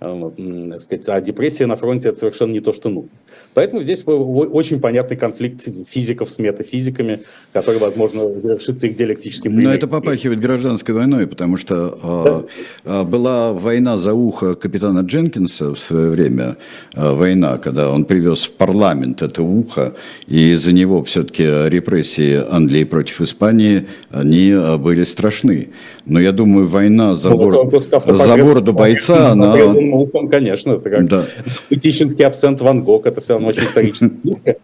Э, сказать, а депрессия на фронте это совершенно не то, что нужно. Поэтому здесь очень понятный конфликт физиков с метафизиками, который, возможно, решится их диалектическим Но это попахивает гражданской войной, потому что да. была война за ухо капитана Дженкинса в свое время, а, война, когда он привез в парламент это ухо, и за него все-таки репрессии Англии против Испании, они были страшны. Но я думаю, война за, ну, бор... за бороду бойца, она мухом, конечно, это как да. Тищинский абсент Ван Гог, это все равно очень историческая книжка.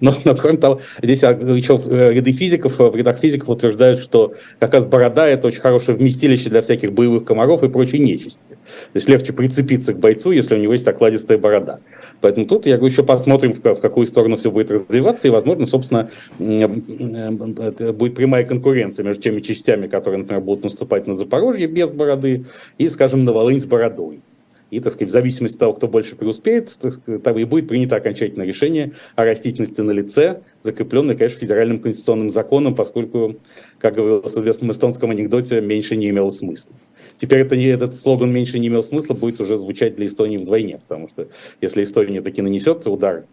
Но, но кроме того, здесь еще э, ряды физиков, в рядах физиков утверждают, что как раз борода – это очень хорошее вместилище для всяких боевых комаров и прочей нечисти. То есть легче прицепиться к бойцу, если у него есть окладистая борода. Поэтому тут, я говорю, еще посмотрим, в, какую сторону все будет развиваться, и, возможно, собственно, будет прямая конкуренция между теми частями, которые, например, будут наступать на Запорожье без бороды, и, скажем, на Волынь с бородой. И, так сказать, в зависимости от того, кто больше преуспеет, там и будет принято окончательное решение о растительности на лице, закрепленное, конечно, федеральным конституционным законом, поскольку, как говорилось в известном эстонском анекдоте, меньше не имело смысла. Теперь это не, этот слоган «меньше не имел смысла» будет уже звучать для Эстонии вдвойне, потому что если Эстония таки нанесет удар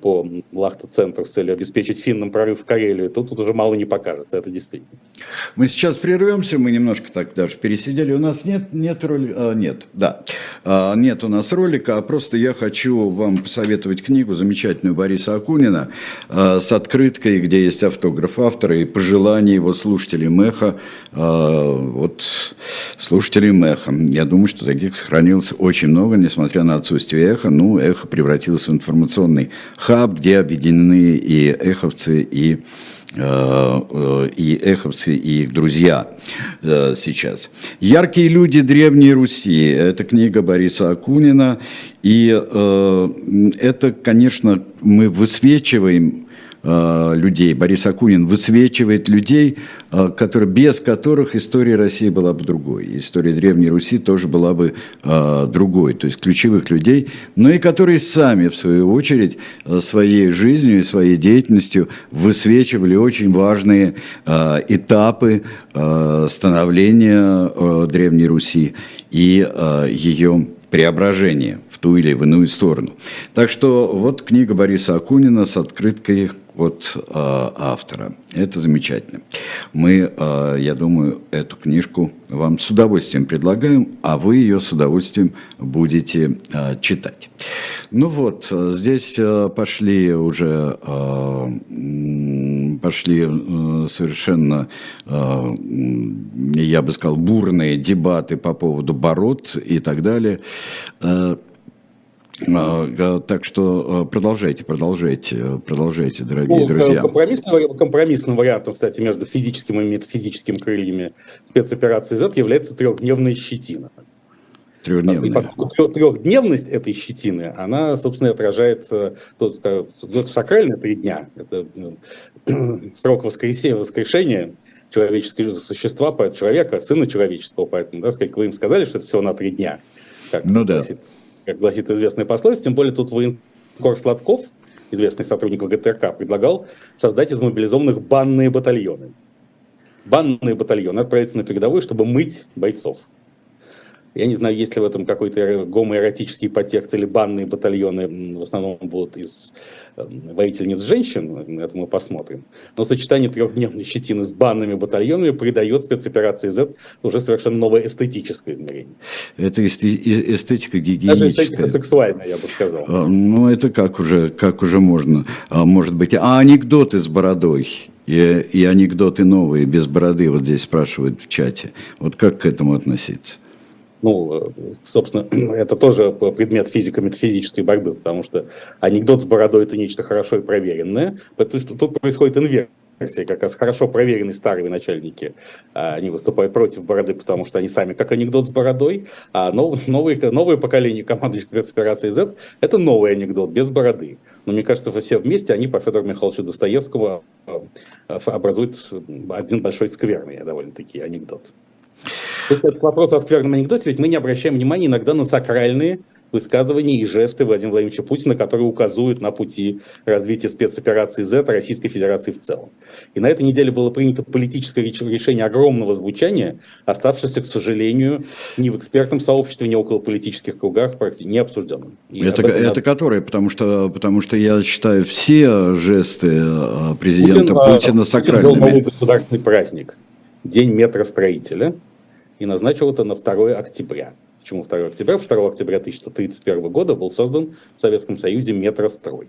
по Лахта-центру с целью обеспечить финнам прорыв в Карелию, то тут уже мало не покажется, это действительно. Мы сейчас прервемся, мы немножко так даже пересидели. У нас нет, нет роли, а, нет, да, а, нет у нас ролика, а просто я хочу вам посоветовать книгу замечательную Бориса Акунина а, с открыткой, где есть автограф автора и пожелания его слушателей Меха, а, вот слушателей Меха. Я думаю, что таких сохранилось очень много, несмотря на отсутствие эхо. Ну, эхо превратилось в информационный хаб, где объединены и эховцы, и э, э, и эховцы, и их друзья э, сейчас. «Яркие люди Древней Руси» – это книга Бориса Акунина, и это, конечно, мы высвечиваем Э, людей. Борис Акунин высвечивает людей, э, которые, без которых история России была бы другой. История Древней Руси тоже была бы э, другой. То есть ключевых людей, но и которые сами, в свою очередь, своей жизнью и своей деятельностью высвечивали очень важные этапы становления Древней Руси и ее преображения в ту или в иную сторону. Так что вот книга Бориса Акунина с открыткой от э, автора. Это замечательно. Мы, э, я думаю, эту книжку вам с удовольствием предлагаем, а вы ее с удовольствием будете э, читать. Ну вот, здесь э, пошли уже э, пошли э, совершенно, э, я бы сказал, бурные дебаты по поводу бород и так далее. Так что а, продолжайте, продолжайте, продолжайте, дорогие ну, друзья. Компромиссным, компромиссным вариантом, кстати, между физическим и метафизическим крыльями спецоперации Z является трехдневная щетина. Трехдневная. И поскольку трехдневность этой щетины, она, собственно, отражает э, тот, тот сакральные три дня. Это срок воскресения, воскрешения человеческого существа, человека, сына человеческого. Поэтому, да, сказать, вы им сказали, что это всего на три дня. Как ну да. Гласит как гласит известная пословица, тем более тут военкор Сладков, известный сотрудник ГТРК, предлагал создать из мобилизованных банные батальоны. Банные батальоны отправятся на передовую, чтобы мыть бойцов. Я не знаю, есть ли в этом какой-то гомоэротический подтекст или банные батальоны в основном будут из эм, воительниц женщин, это мы посмотрим. Но сочетание трехдневной щетины с банными батальонами придает спецоперации Z уже совершенно новое эстетическое измерение. Это эстетика гигиеническая. Это эстетика сексуальная, я бы сказал. А, ну, это как уже, как уже можно, а, может быть. А анекдоты с бородой? И, и анекдоты новые, без бороды, вот здесь спрашивают в чате. Вот как к этому относиться? Ну, собственно, это тоже предмет физико-метафизической борьбы, потому что анекдот с бородой – это нечто хорошо и проверенное. То есть тут происходит инверсия, как раз хорошо проверенные старые начальники, а, они выступают против бороды, потому что они сами как анекдот с бородой, а новые, новое поколение командующих спецоперации Z – это новый анекдот без бороды. Но мне кажется, все вместе они по Федору Михайловичу Достоевскому а, образуют один большой скверный довольно-таки анекдот. Кстати, к вопросу о скверном анекдоте, ведь мы не обращаем внимания иногда на сакральные высказывания и жесты Владимира Владимировича Путина, которые указывают на пути развития спецоперации Z Российской Федерации в целом. И на этой неделе было принято политическое решение огромного звучания, оставшееся, к сожалению, ни в экспертном сообществе, ни около политических кругах практически не обсужденным. И это это надо... которое? Потому что, потому что я считаю все жесты э, президента Путин, а, Путина сакральными. Путин новый государственный праздник. День метростроителя – и назначил это на 2 октября. Почему 2 октября? 2 октября 1931 года был создан в Советском Союзе метрострой.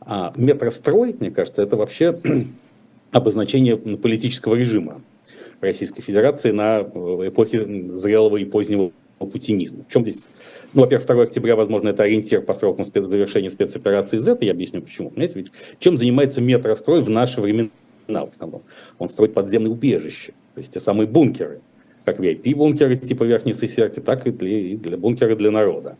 А метрострой, мне кажется, это вообще обозначение политического режима Российской Федерации на э, эпохе зрелого и позднего путинизма. В чем здесь? Ну, во-первых, 2 октября, возможно, это ориентир по срокам спец- завершения спецоперации Z, я объясню почему. Понимаете, ведь чем занимается метрострой в наши времена в основном? Он строит подземные убежища, то есть те самые бункеры, как VIP-бункеры типа Верхней Сесерти, так и для, для бункеры для народа,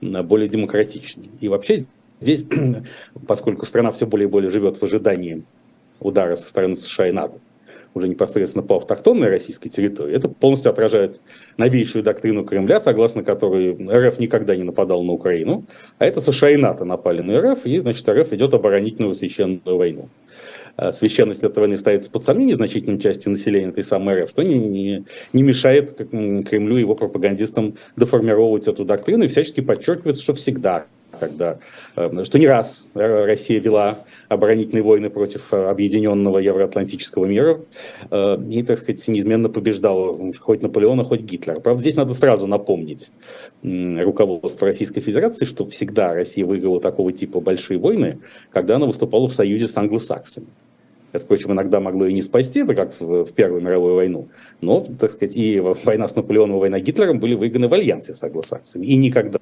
более демократичнее. И вообще здесь, поскольку страна все более и более живет в ожидании удара со стороны США и НАТО, уже непосредственно по автохтонной российской территории, это полностью отражает новейшую доктрину Кремля, согласно которой РФ никогда не нападал на Украину, а это США и НАТО напали на РФ, и, значит, РФ ведет оборонительную священную войну. Э, священность этой войны ставится под сомнение значительной частью населения этой самой РФ, что не, не, не мешает Кремлю и его пропагандистам деформировать эту доктрину и всячески подчеркивается, что всегда когда, э, что не раз Россия вела оборонительные войны против э, объединенного евроатлантического мира и, так сказать, неизменно побеждала хоть Наполеона, хоть Гитлера. Правда, здесь надо сразу напомнить руководству Российской Федерации, что всегда Россия выиграла такого типа большие войны, когда она выступала в союзе с англосаксами. Это, впрочем, иногда могло и не спасти, это как в, в Первую мировую войну. Но, так сказать, и война с Наполеоном, и война Гитлером были выиграны в альянсе с англосаксами. И никогда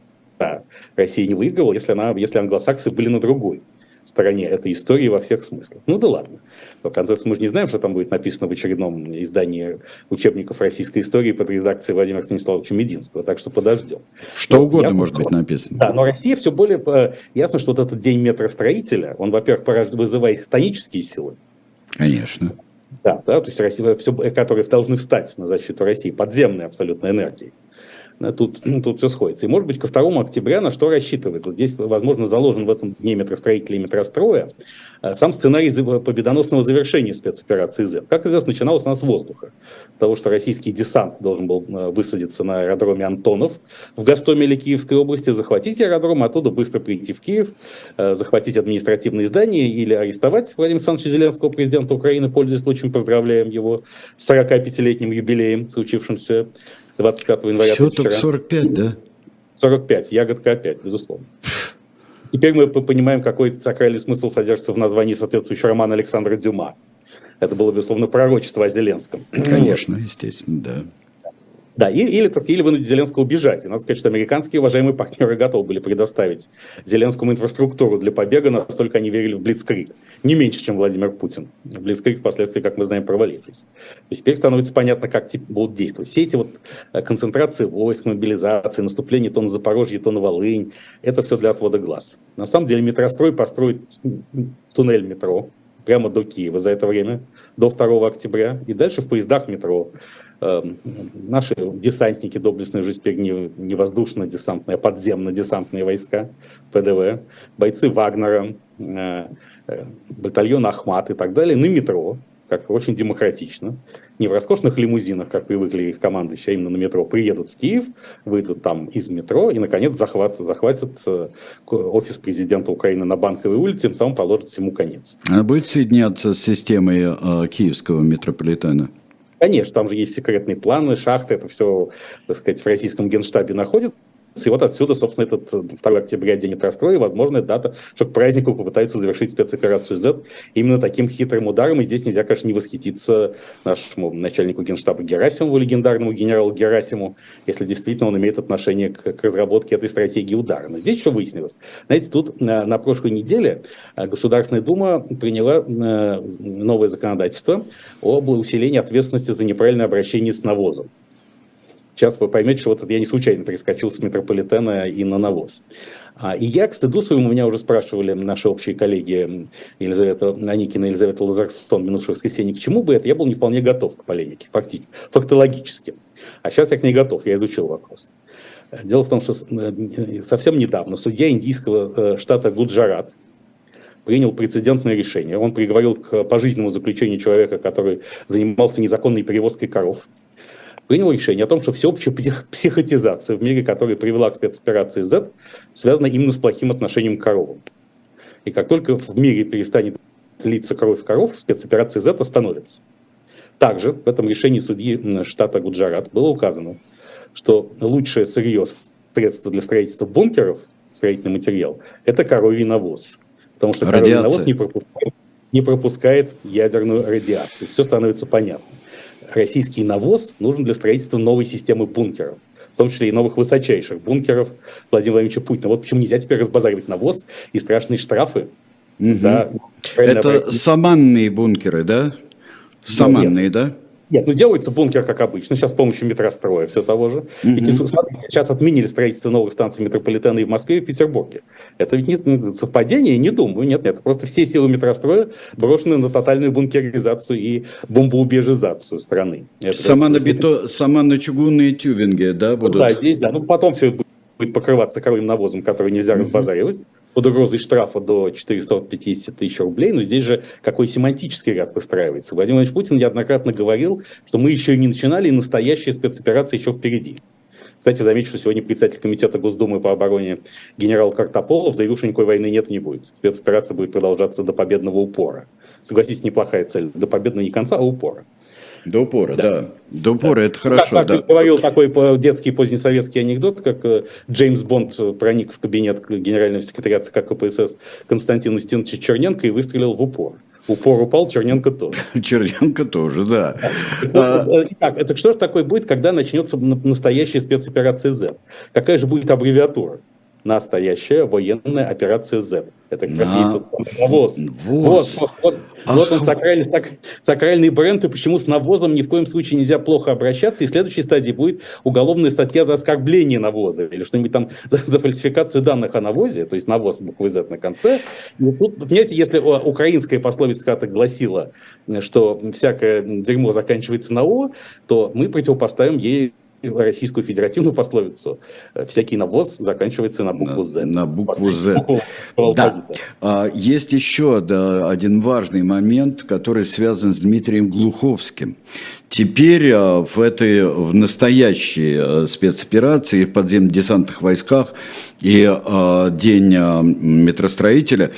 Россия не выигрывала, если, она, если англосаксы были на другой стороне этой истории во всех смыслах. Ну да ладно. В конце концов, мы же не знаем, что там будет написано в очередном издании учебников российской истории под редакцией Владимира Станиславовича Мединского, так что подождем. Что но угодно я, может быть написано. Да, но Россия все более... Э, ясно, что вот этот день метростроителя, он, во-первых, вызывает тонические силы, Конечно. Да, да, то есть Россия, все, которые должны встать на защиту России, подземной абсолютно энергии. Э, тут, тут все сходится. И, может быть, ко 2 октября на что рассчитывает? Вот здесь, возможно, заложен в этом дне метростроителя и метростроя э, сам сценарий победоносного завершения спецоперации «З». Как известно, начиналось она с воздуха. Того, что российский десант должен был э, высадиться на аэродроме Антонов в Гастомеле Киевской области, захватить аэродром, оттуда быстро прийти в Киев, захватить административные здания или арестовать Владимира Александровича Зеленского, президента Украины, пользуясь случаем, поздравляем его с 45-летним юбилеем, случившимся 25 января. Все только 45, да? 45, ягодка опять, безусловно. Теперь мы понимаем, какой сакральный смысл содержится в названии соответствующего романа Александра Дюма. Это было, безусловно, пророчество о Зеленском. Конечно, естественно, да. Да, или, или, или вынудить Зеленского убежать. И надо сказать, что американские уважаемые партнеры готовы были предоставить Зеленскому инфраструктуру для побега, настолько они верили в Блицкрик. Не меньше, чем Владимир Путин. Блицкрик впоследствии, как мы знаем, провалившийся. То теперь становится понятно, как будут действовать. Все эти вот э, концентрации войск, мобилизации, наступление то на Запорожье, то на Волынь, это все для отвода глаз. На самом деле метрострой построит туннель метро, прямо до Киева за это время, до 2 октября, и дальше в поездах метро. Э, наши десантники доблестные уже теперь не, не воздушно-десантные, а подземно-десантные войска, ПДВ, бойцы Вагнера, э, э, батальон Ахмат и так далее, на метро как очень демократично, не в роскошных лимузинах, как привыкли их командующие, а именно на метро, приедут в Киев, выйдут там из метро и, наконец, захват, захватят э, офис президента Украины на Банковой улице, тем самым положат всему конец. А будет соединяться с системой э, киевского метрополитена? Конечно, там же есть секретные планы, шахты, это все, так сказать, в российском генштабе находится. И вот отсюда, собственно, этот 2 октября день расстроя, возможная дата, что к празднику попытаются завершить спецоперацию Z именно таким хитрым ударом. И здесь нельзя, конечно, не восхититься нашему начальнику генштаба Герасимову, легендарному генералу Герасиму, если действительно он имеет отношение к, к разработке этой стратегии удара. Но здесь что выяснилось? Знаете, тут на, на прошлой неделе э, Государственная Дума приняла э, новое законодательство об усилении ответственности за неправильное обращение с навозом. Сейчас вы поймете, что вот это я не случайно перескочил с метрополитена и на навоз. А, и я, к стыду своему, меня уже спрашивали наши общие коллеги Елизавета Аникина и Елизавета Лазарсон минувшего воскресенье, к чему бы это, я был не вполне готов к полемике, фактически, фактологически. А сейчас я к ней готов, я изучил вопрос. Дело в том, что э, совсем недавно судья индийского э, штата Гуджарат, принял прецедентное решение. Он приговорил к пожизненному заключению человека, который занимался незаконной перевозкой коров принял решение о том, что всеобщая псих, психотизация в мире, которая привела к спецоперации Z, связана именно с плохим отношением к коровам. И как только в мире перестанет литься кровь коров, спецоперация Z остановится. Также в этом решении судьи штата Гуджарат было указано, что лучшее сырье, средство для строительства бункеров, строительный материал, это коровий навоз. Потому что коровий навоз не пропускает, не пропускает ядерную радиацию. Все становится понятно российский навоз нужен для строительства новой системы бункеров в том числе и новых высочайших бункеров Владимира Владимировича Путина. Вот почему нельзя теперь разбазаривать навоз и страшные штрафы угу. за... Это саманные бункеры, да? Саманные, да? Нет, ну делается бункер, как обычно, сейчас с помощью метростроя, все того же. Mm-hmm. Ведь, смотрите, сейчас отменили строительство новых станций метрополитена и в Москве, и в Петербурге. Это ведь не ну, совпадение, не думаю, нет, нет. Просто все силы метростроя брошены на тотальную бункеризацию и бомбоубежизацию страны. Это, сама, это, на бето... сама на чугунные тюбинги, да, будут? Да, здесь, да. Ну, потом все будет покрываться коровьим навозом, который нельзя mm-hmm. разбазаривать под угрозой штрафа до 450 тысяч рублей, но здесь же какой семантический ряд выстраивается. Владимир Владимирович Путин неоднократно говорил, что мы еще и не начинали, и настоящая спецоперация еще впереди. Кстати, замечу, что сегодня председатель комитета Госдумы по обороне генерал Картополов заявил, что никакой войны нет и не будет. Спецоперация будет продолжаться до победного упора. Согласитесь, неплохая цель. До победного не конца, а упора. До упора, да. да. До упора да. это хорошо. Как, как да. говорил такой детский позднесоветский анекдот, как э, Джеймс Бонд проник в кабинет генерального секретаря ЦК КПСС Константина Стеновича Черненко и выстрелил в упор. Упор упал, Черненко тоже. Черненко тоже, да. А э, итак, это что же такое будет, когда начнется настоящая спецоперация Z? Какая же будет аббревиатура? Настоящая военная операция Z. Это как раз есть тот самый навоз. Вот, вот, вот, вот он сакральный, сак, сакральный бренд, и почему с навозом ни в коем случае нельзя плохо обращаться. И следующей стадии будет уголовная статья за оскорбление навоза или что-нибудь там за, за фальсификацию данных о навозе, то есть навоз буквы Z на конце. И тут, понимаете, если украинская пословица как-то гласила, что всякое дерьмо заканчивается на О, то мы противопоставим ей российскую федеративную пословицу. Всякий навоз заканчивается на букву «З». На, на букву «З». Да. А, есть еще да, один важный момент, который связан с Дмитрием Глуховским. Теперь а, в этой в настоящей а, спецоперации в подземно-десантных войсках и э, День э, метростроителя,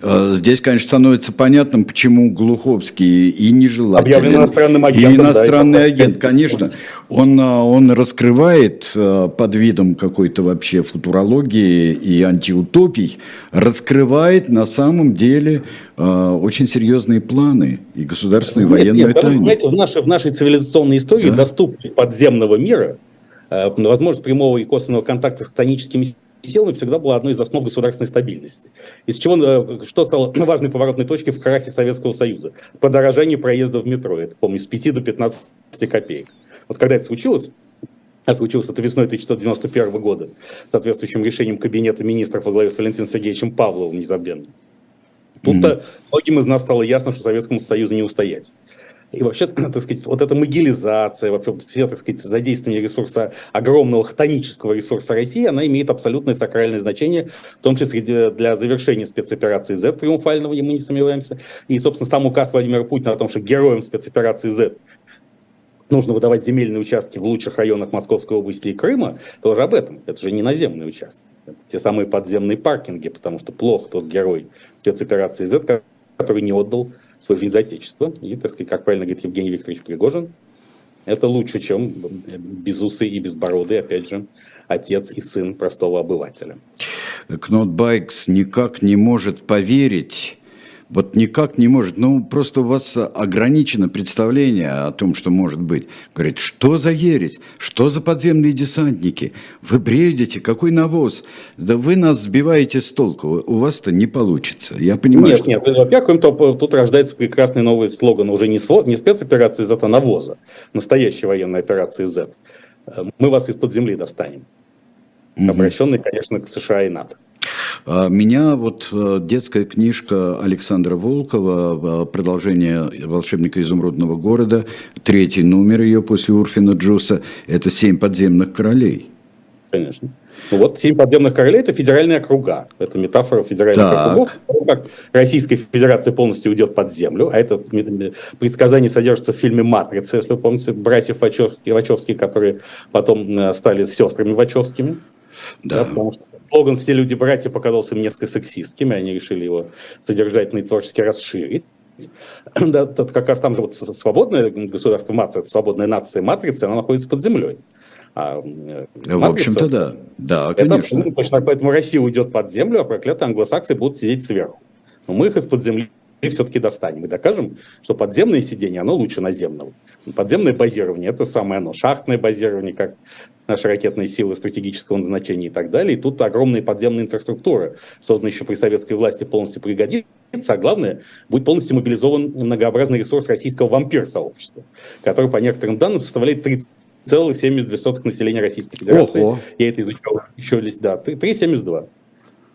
э, здесь, конечно, становится понятным, почему Глуховский и нежелателен. Объявлен иностранным агентом. И иностранный да, агент, конечно. Он, он раскрывает э, под видом какой-то вообще футурологии и антиутопий, раскрывает на самом деле э, очень серьезные планы и государственные нет, военные нет, тайны. Знаете, в нашей, в нашей цивилизационной истории да? доступность подземного мира, э, возможность прямого и косвенного контакта с хтоническими силами всегда была одной из основ государственной стабильности. Из чего, э, что стало важной поворотной точкой в крахе Советского Союза? Подорожание проезда в метро. Это, помню, с 5 до 15 копеек. Вот когда это случилось, а случилось это весной 1991 года, соответствующим решением Кабинета министров во главе с Валентином Сергеевичем Павловым незабвенным. Тут-то mm-hmm. многим из нас стало ясно, что Советскому Союзу не устоять. И вообще, так сказать, вот эта могилизация, вообще все, так сказать, задействование ресурса, огромного хтонического ресурса России, она имеет абсолютное сакральное значение, в том числе для завершения спецоперации Z триумфального, мы не сомневаемся. И, собственно, сам указ Владимира Путина о том, что героем спецоперации Z нужно выдавать земельные участки в лучших районах Московской области и Крыма, тоже об этом. Это же не наземные участки. Это те самые подземные паркинги, потому что плохо тот герой спецоперации Z, который не отдал свою жизнь за Отечество. И, так сказать, как правильно говорит Евгений Викторович Пригожин, это лучше, чем безусый и безбородый, опять же, отец и сын простого обывателя. Кнот Байкс никак не может поверить вот никак не может, ну просто у вас ограничено представление о том, что может быть. Говорит, что за ересь, что за подземные десантники, вы бредите, какой навоз, да вы нас сбиваете с толку, у вас-то не получится. Я понимаю, нет, что... Нет, во-первых, тут, рождается прекрасный новый слоган, уже не, не спецоперации Z, а навоза, настоящей военной операции Z. Мы вас из-под земли достанем. Угу. Обращенный, конечно, к США и НАТО. А меня вот э, детская книжка Александра Волкова, э, продолжение «Волшебника изумрудного города», третий номер ее после Урфина Джуса, это «Семь подземных королей». Конечно. Ну вот «Семь подземных королей» – это федеральные округа. Это метафора федеральных так. округов. Как Российская Федерация полностью уйдет под землю. А это предсказание содержится в фильме «Матрица», если вы помните, братьев Вачовских, которые потом э, стали сестрами Вачовскими. Да. Да, потому что слоган «Все люди братья» показался им несколько сексистским, и они решили его содержательно и творчески расширить. Да, это как раз там же вот свободное государство матрица, свободная нация матрицы, она находится под землей. А матрица, в общем-то, да. Да, конечно. Это, точно, поэтому Россия уйдет под землю, а проклятые англосаксы будут сидеть сверху. Но мы их из-под земли все-таки достанем и докажем, что подземное сидение, оно лучше наземного. Подземное базирование – это самое оно. Шахтное базирование, как наши ракетные силы стратегического назначения и так далее. И тут огромная подземная инфраструктура, созданная еще при советской власти, полностью пригодится. А главное, будет полностью мобилизован многообразный ресурс российского вампир-сообщества, который, по некоторым данным, составляет 3,72 населения Российской Федерации. Ого. Я это изучал еще лишь, да, 3,72.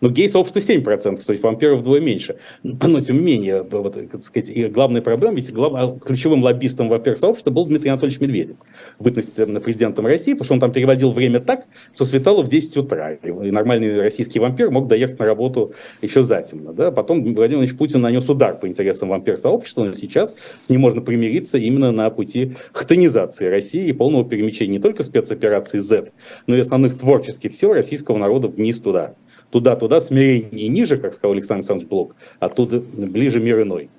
Но гей-сообщество 7%, то есть вампиров вдвое меньше. Но тем не менее, вот, так сказать, главная проблема, ведь глав, а, ключевым лоббистом вампир-сообщества был Дмитрий Анатольевич Медведев, бытность э, президентом России, потому что он там переводил время так, что светало в 10 утра. И нормальный российский вампир мог доехать на работу еще затемно. Да? Потом Владимир Владимирович Путин нанес удар по интересам вампир-сообщества, но сейчас с ним можно примириться именно на пути хтонизации России и полного перемещения не только спецоперации Z, но и основных творческих сил российского народа вниз туда туда-туда, смирение ниже, как сказал Александр Александрович Блок, оттуда ближе мир иной.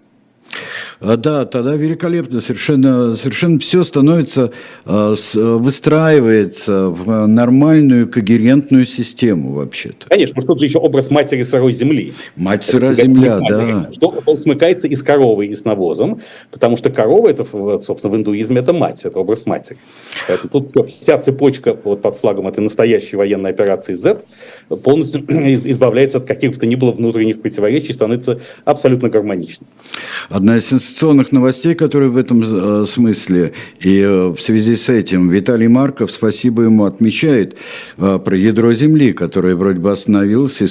А, да, тогда великолепно, совершенно, совершенно все становится, а, выстраивается в нормальную когерентную систему вообще-то. Конечно, потому что тут же еще образ матери сырой земли. Мать сырая земля, да. Что он смыкается и с коровой, и с навозом, потому что корова, это, собственно, в индуизме это мать, это образ матери. Поэтому тут вся цепочка вот под флагом этой настоящей военной операции Z полностью избавляется от каких бы то ни было внутренних противоречий, становится абсолютно гармоничной. Одна из сенсационных новостей, которые в этом э, смысле, и э, в связи с этим Виталий Марков, спасибо ему, отмечает э, про ядро Земли, которое вроде бы остановилось и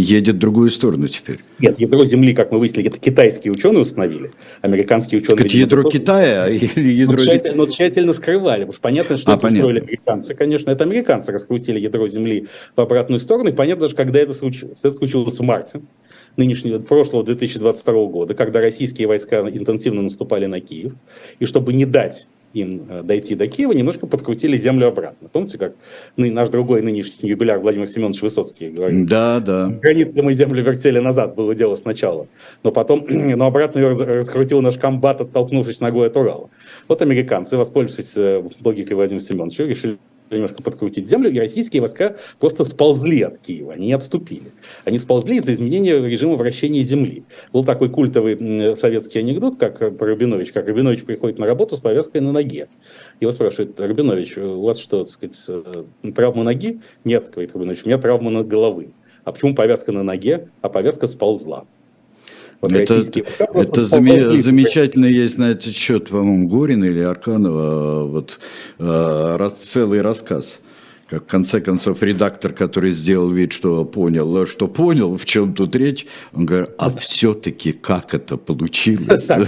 едет в другую сторону теперь. Нет, ядро Земли, как мы выяснили, это китайские ученые установили. Американские ученые... Это ядро. Китая, а ядро... Но тщательно, но тщательно скрывали. Уж понятно, что а, это понятно. устроили американцы. Конечно, это американцы раскрутили ядро Земли в обратную сторону. И понятно даже, когда это случилось. Это случилось в марте нынешнего, прошлого 2022 года, когда российские войска интенсивно наступали на Киев, и чтобы не дать им э, дойти до Киева, немножко подкрутили землю обратно. Помните, как наш другой нынешний юбиляр Владимир Семенович Высоцкий говорит? Да, да. Границы мы землю вертели назад, было дело сначала. Но потом, но обратно ее раскрутил наш комбат, оттолкнувшись ногой от Урала. Вот американцы, воспользовавшись э, логикой Владимира Семеновича, решили немножко подкрутить землю, и российские войска просто сползли от Киева, они отступили. Они сползли из-за изменения режима вращения земли. Был такой культовый советский анекдот, как про Рабинович, как Рабинович приходит на работу с повязкой на ноге. Его спрашивают, Рабинович, у вас что, так сказать, э, травма ноги? Нет, говорит Рабинович, у меня травма на головы. А почему повязка на ноге, а повязка сползла? Вот это это заме, замечательно есть на этот счет, по-моему, Горина или Арканова, вот э, раз, целый рассказ как в конце концов редактор, который сделал вид, что понял, что понял, в чем тут речь, он говорит, а все-таки как это получилось?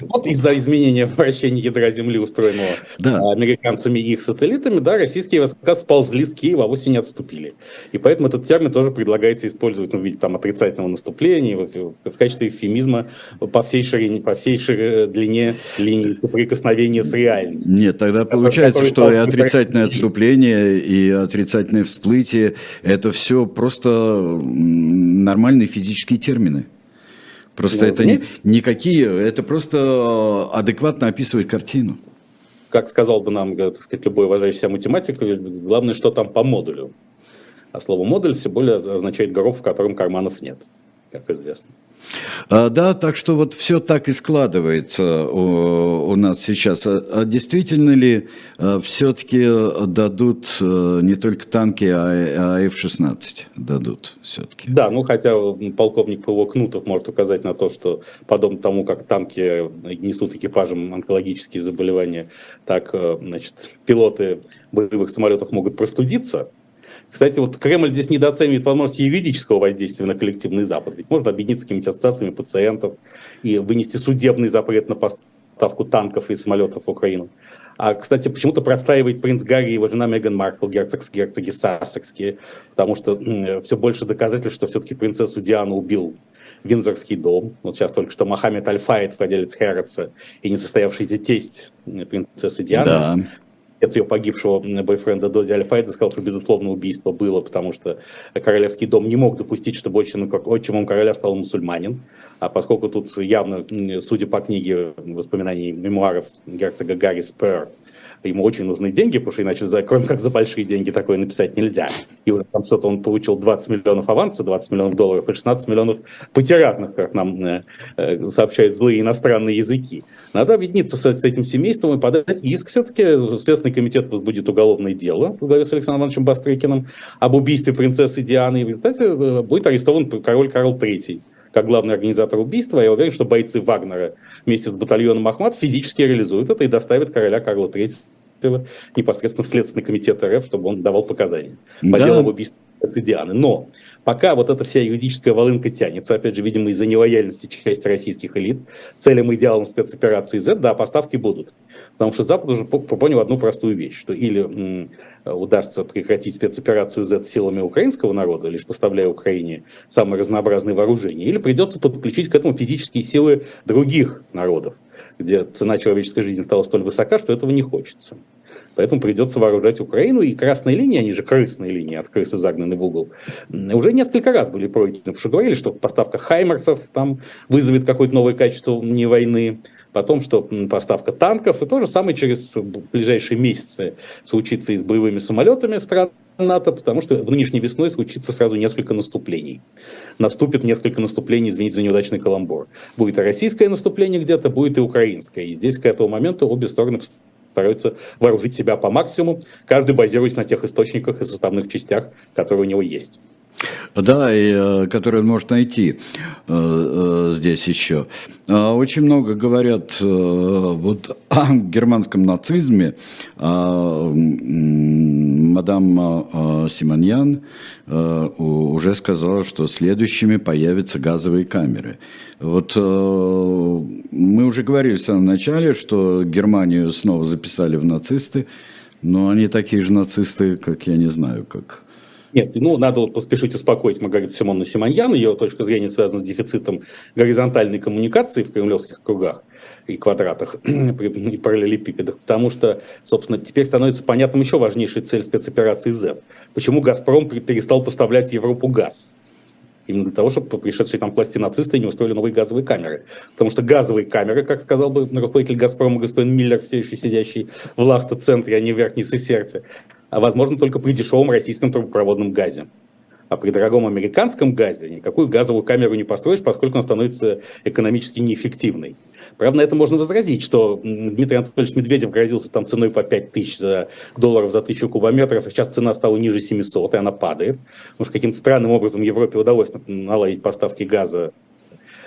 Вот из-за изменения вращения ядра Земли, устроенного американцами и их сателлитами, да, российские войска сползли с Киева, а вовсе не отступили. И поэтому этот термин тоже предлагается использовать ну, в виде там, отрицательного наступления, в качестве эвфемизма по всей ширине, по всей ширине, длине линии соприкосновения с реальностью. Нет, тогда получается, что и отрицательное отступление, и отрицательное всплытие – это все просто нормальные физические термины. Просто ну, это не, никакие, это просто адекватно описывает картину. Как сказал бы нам, так сказать, любой уважающийся математик, главное, что там по модулю. А слово модуль все более означает гроб, в котором карманов нет, как известно. А, да, так что вот все так и складывается у, у нас сейчас. А, а действительно ли а, все-таки дадут а, не только танки, а, а F-16 дадут все-таки? Да, ну хотя полковник ПВО Кнутов может указать на то, что подобно тому, как танки несут экипажам онкологические заболевания, так значит, пилоты боевых самолетов могут простудиться, кстати, вот Кремль здесь недооценивает возможности юридического воздействия на коллективный Запад. Ведь можно объединиться с какими-то ассоциациями пациентов и вынести судебный запрет на поставку танков и самолетов в Украину. А, кстати, почему-то простаивает принц Гарри и его жена Меган Маркл, герцогские, герцоги Сассекские, потому что м, все больше доказательств, что все-таки принцессу Диану убил Винзорский дом. Вот сейчас только что Мохаммед Альфаид, владелец Хэротса, и несостоявшийся тесть принцессы Дианы, да отец ее погибшего бойфренда Доди Альфайда сказал, что безусловно убийство было, потому что королевский дом не мог допустить, чтобы отчимом, отчимом короля стал мусульманин. А поскольку тут явно, судя по книге воспоминаний мемуаров герцога Гарри Ему очень нужны деньги, потому что иначе, за, кроме как за большие деньги, такое написать нельзя. И уже там что-то он получил 20 миллионов аванса, 20 миллионов долларов и 16 миллионов потерятных, как нам э, э, сообщают злые иностранные языки. Надо объединиться с, с этим семейством и подать иск. Все-таки Следственный комитет будет уголовное дело, в главе с Александром Ивановичем Бастрыкиным, об убийстве принцессы Дианы. И в результате будет арестован король Карл III как главный организатор убийства. Я уверен, что бойцы Вагнера вместе с батальоном Ахмат физически реализуют это и доставят короля Карла III непосредственно в Следственный комитет РФ, чтобы он давал показания по да. делу об убийстве Дианы. Но пока вот эта вся юридическая волынка тянется, опять же, видимо, из-за нелояльности части российских элит, целям и идеалам спецоперации Z, да, поставки будут. Потому что Запад уже понял одну простую вещь, что или удастся прекратить спецоперацию Z силами украинского народа, лишь поставляя Украине самые разнообразные вооружения, или придется подключить к этому физические силы других народов, где цена человеческой жизни стала столь высока, что этого не хочется. Поэтому придется вооружать Украину. И красные линии, они же крысные линии, от крысы загнаны в угол, уже несколько раз были пройдены. Потому что говорили, что поставка Хаймерсов там вызовет какое-то новое качество не войны. Потом, что поставка танков. И то же самое через ближайшие месяцы случится и с боевыми самолетами стран НАТО, потому что в нынешней весной случится сразу несколько наступлений. Наступит несколько наступлений, извините за неудачный каламбур. Будет и российское наступление где-то, будет и украинское. И здесь к этому моменту обе стороны стараются вооружить себя по максимуму, каждый базируясь на тех источниках и составных частях, которые у него есть. Да, и э, которые он может найти э, э, здесь еще. А, очень много говорят вот о германском нацизме. Мадам Симоньян уже сказала, что следующими появятся газовые камеры. Вот мы уже говорили в самом начале, что Германию снова записали в нацисты, но они такие же нацисты, как я не знаю, как нет, ну, надо вот поспешить успокоить Маргариту Симону Симоньян. Ее точка зрения связана с дефицитом горизонтальной коммуникации в кремлевских кругах и квадратах, и параллелепипедах, потому что, собственно, теперь становится понятным еще важнейшая цель спецоперации Z. Почему «Газпром» перестал поставлять в Европу газ? Именно для того, чтобы пришедшие там власти нацисты не устроили новые газовые камеры. Потому что газовые камеры, как сказал бы руководитель «Газпрома» господин Миллер, все еще сидящий в Лахта-центре, а не в Верхней Сесерте, возможно только при дешевом российском трубопроводном газе. А при дорогом американском газе никакую газовую камеру не построишь, поскольку она становится экономически неэффективной. Правда, на это можно возразить, что Дмитрий Анатольевич Медведев грозился там ценой по 5 тысяч долларов за тысячу кубометров, а сейчас цена стала ниже 700, и она падает. Что каким-то странным образом Европе удалось наладить поставки газа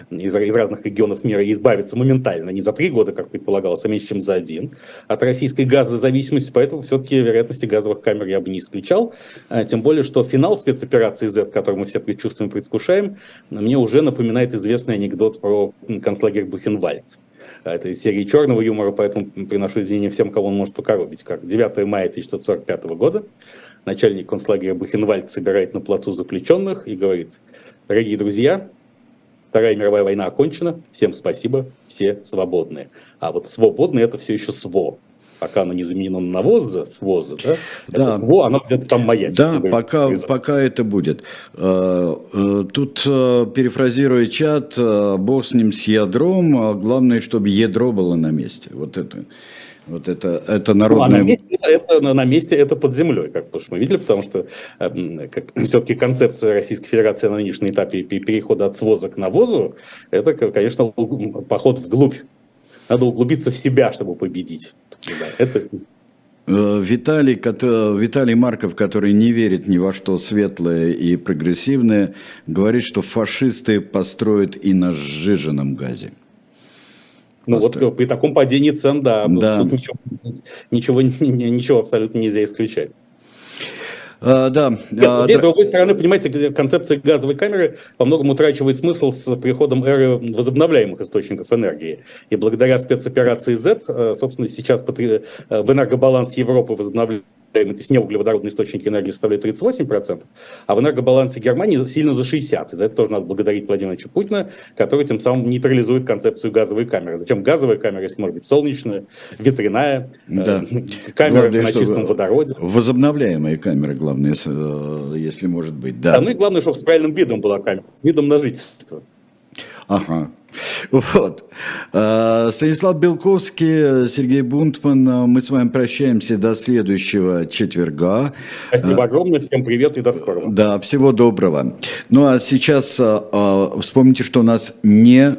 из, из разных регионов мира и избавиться моментально, не за три года, как предполагалось, а меньше, чем за один, от российской газозависимости, поэтому все-таки вероятности газовых камер я бы не исключал, а, тем более, что финал спецоперации Z, который мы все предчувствуем, предвкушаем, мне уже напоминает известный анекдот про концлагерь Бухенвальд. А, это из серии черного юмора, поэтому приношу извинения всем, кого он может покоробить. Как 9 мая 1945 года начальник концлагеря Бухенвальд собирает на плацу заключенных и говорит, дорогие друзья, Вторая мировая война окончена, всем спасибо, все свободные. А вот свободные это все еще СВО пока оно не заменено на ВОЗа, с ВОЗа, да, да. это СВО, оно где-то там маячит. Да, пока, пока это будет. Э, э, тут, э, перефразируя чат, бог с ним с ядром, а главное, чтобы ядро было на месте. Вот это. Вот это, это народное... Ну, а на месте это, на месте это под землей, как потому что мы видели, потому что э, все-таки концепция Российской Федерации на нынешнем этапе перехода от своза к навозу, это, конечно, поход вглубь. Надо углубиться в себя, чтобы победить. Да, это... Э, Виталий, Виталий Марков, который не верит ни во что светлое и прогрессивное, говорит, что фашисты построят и на сжиженном газе. Ну Просто... вот при таком падении цен, да, да. тут ничего, ничего, ничего абсолютно нельзя исключать. А, да. Нет, а, с другой стороны, понимаете, концепция газовой камеры во многом утрачивает смысл с приходом эры возобновляемых источников энергии. И благодаря спецоперации Z, э, собственно, сейчас э, в энергобаланс Европы возобновляемых то есть неуглеводородные источники энергии составляют 38%, а в энергобалансе Германии сильно за 60%. И за это тоже надо благодарить Владимира Владимировича Путина, который тем самым нейтрализует концепцию газовой камеры. Зачем газовая камера, если может быть солнечная, ветряная, да. э, камера главное, на чистом водороде. Возобновляемые камеры, главное, э, если может быть. Да. да, ну и главное, чтобы с правильным видом была камера, с видом на жительство. Ага. Вот. А, Станислав Белковский, Сергей Бунтман, мы с вами прощаемся до следующего четверга. Спасибо огромное, всем привет и до скорого. Да, всего доброго. Ну а сейчас а, вспомните, что у нас не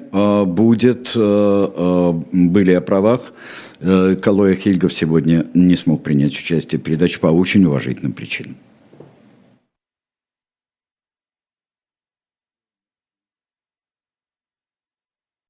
будет, были о правах, Калоя Хильгов сегодня не смог принять участие в передаче по очень уважительным причинам.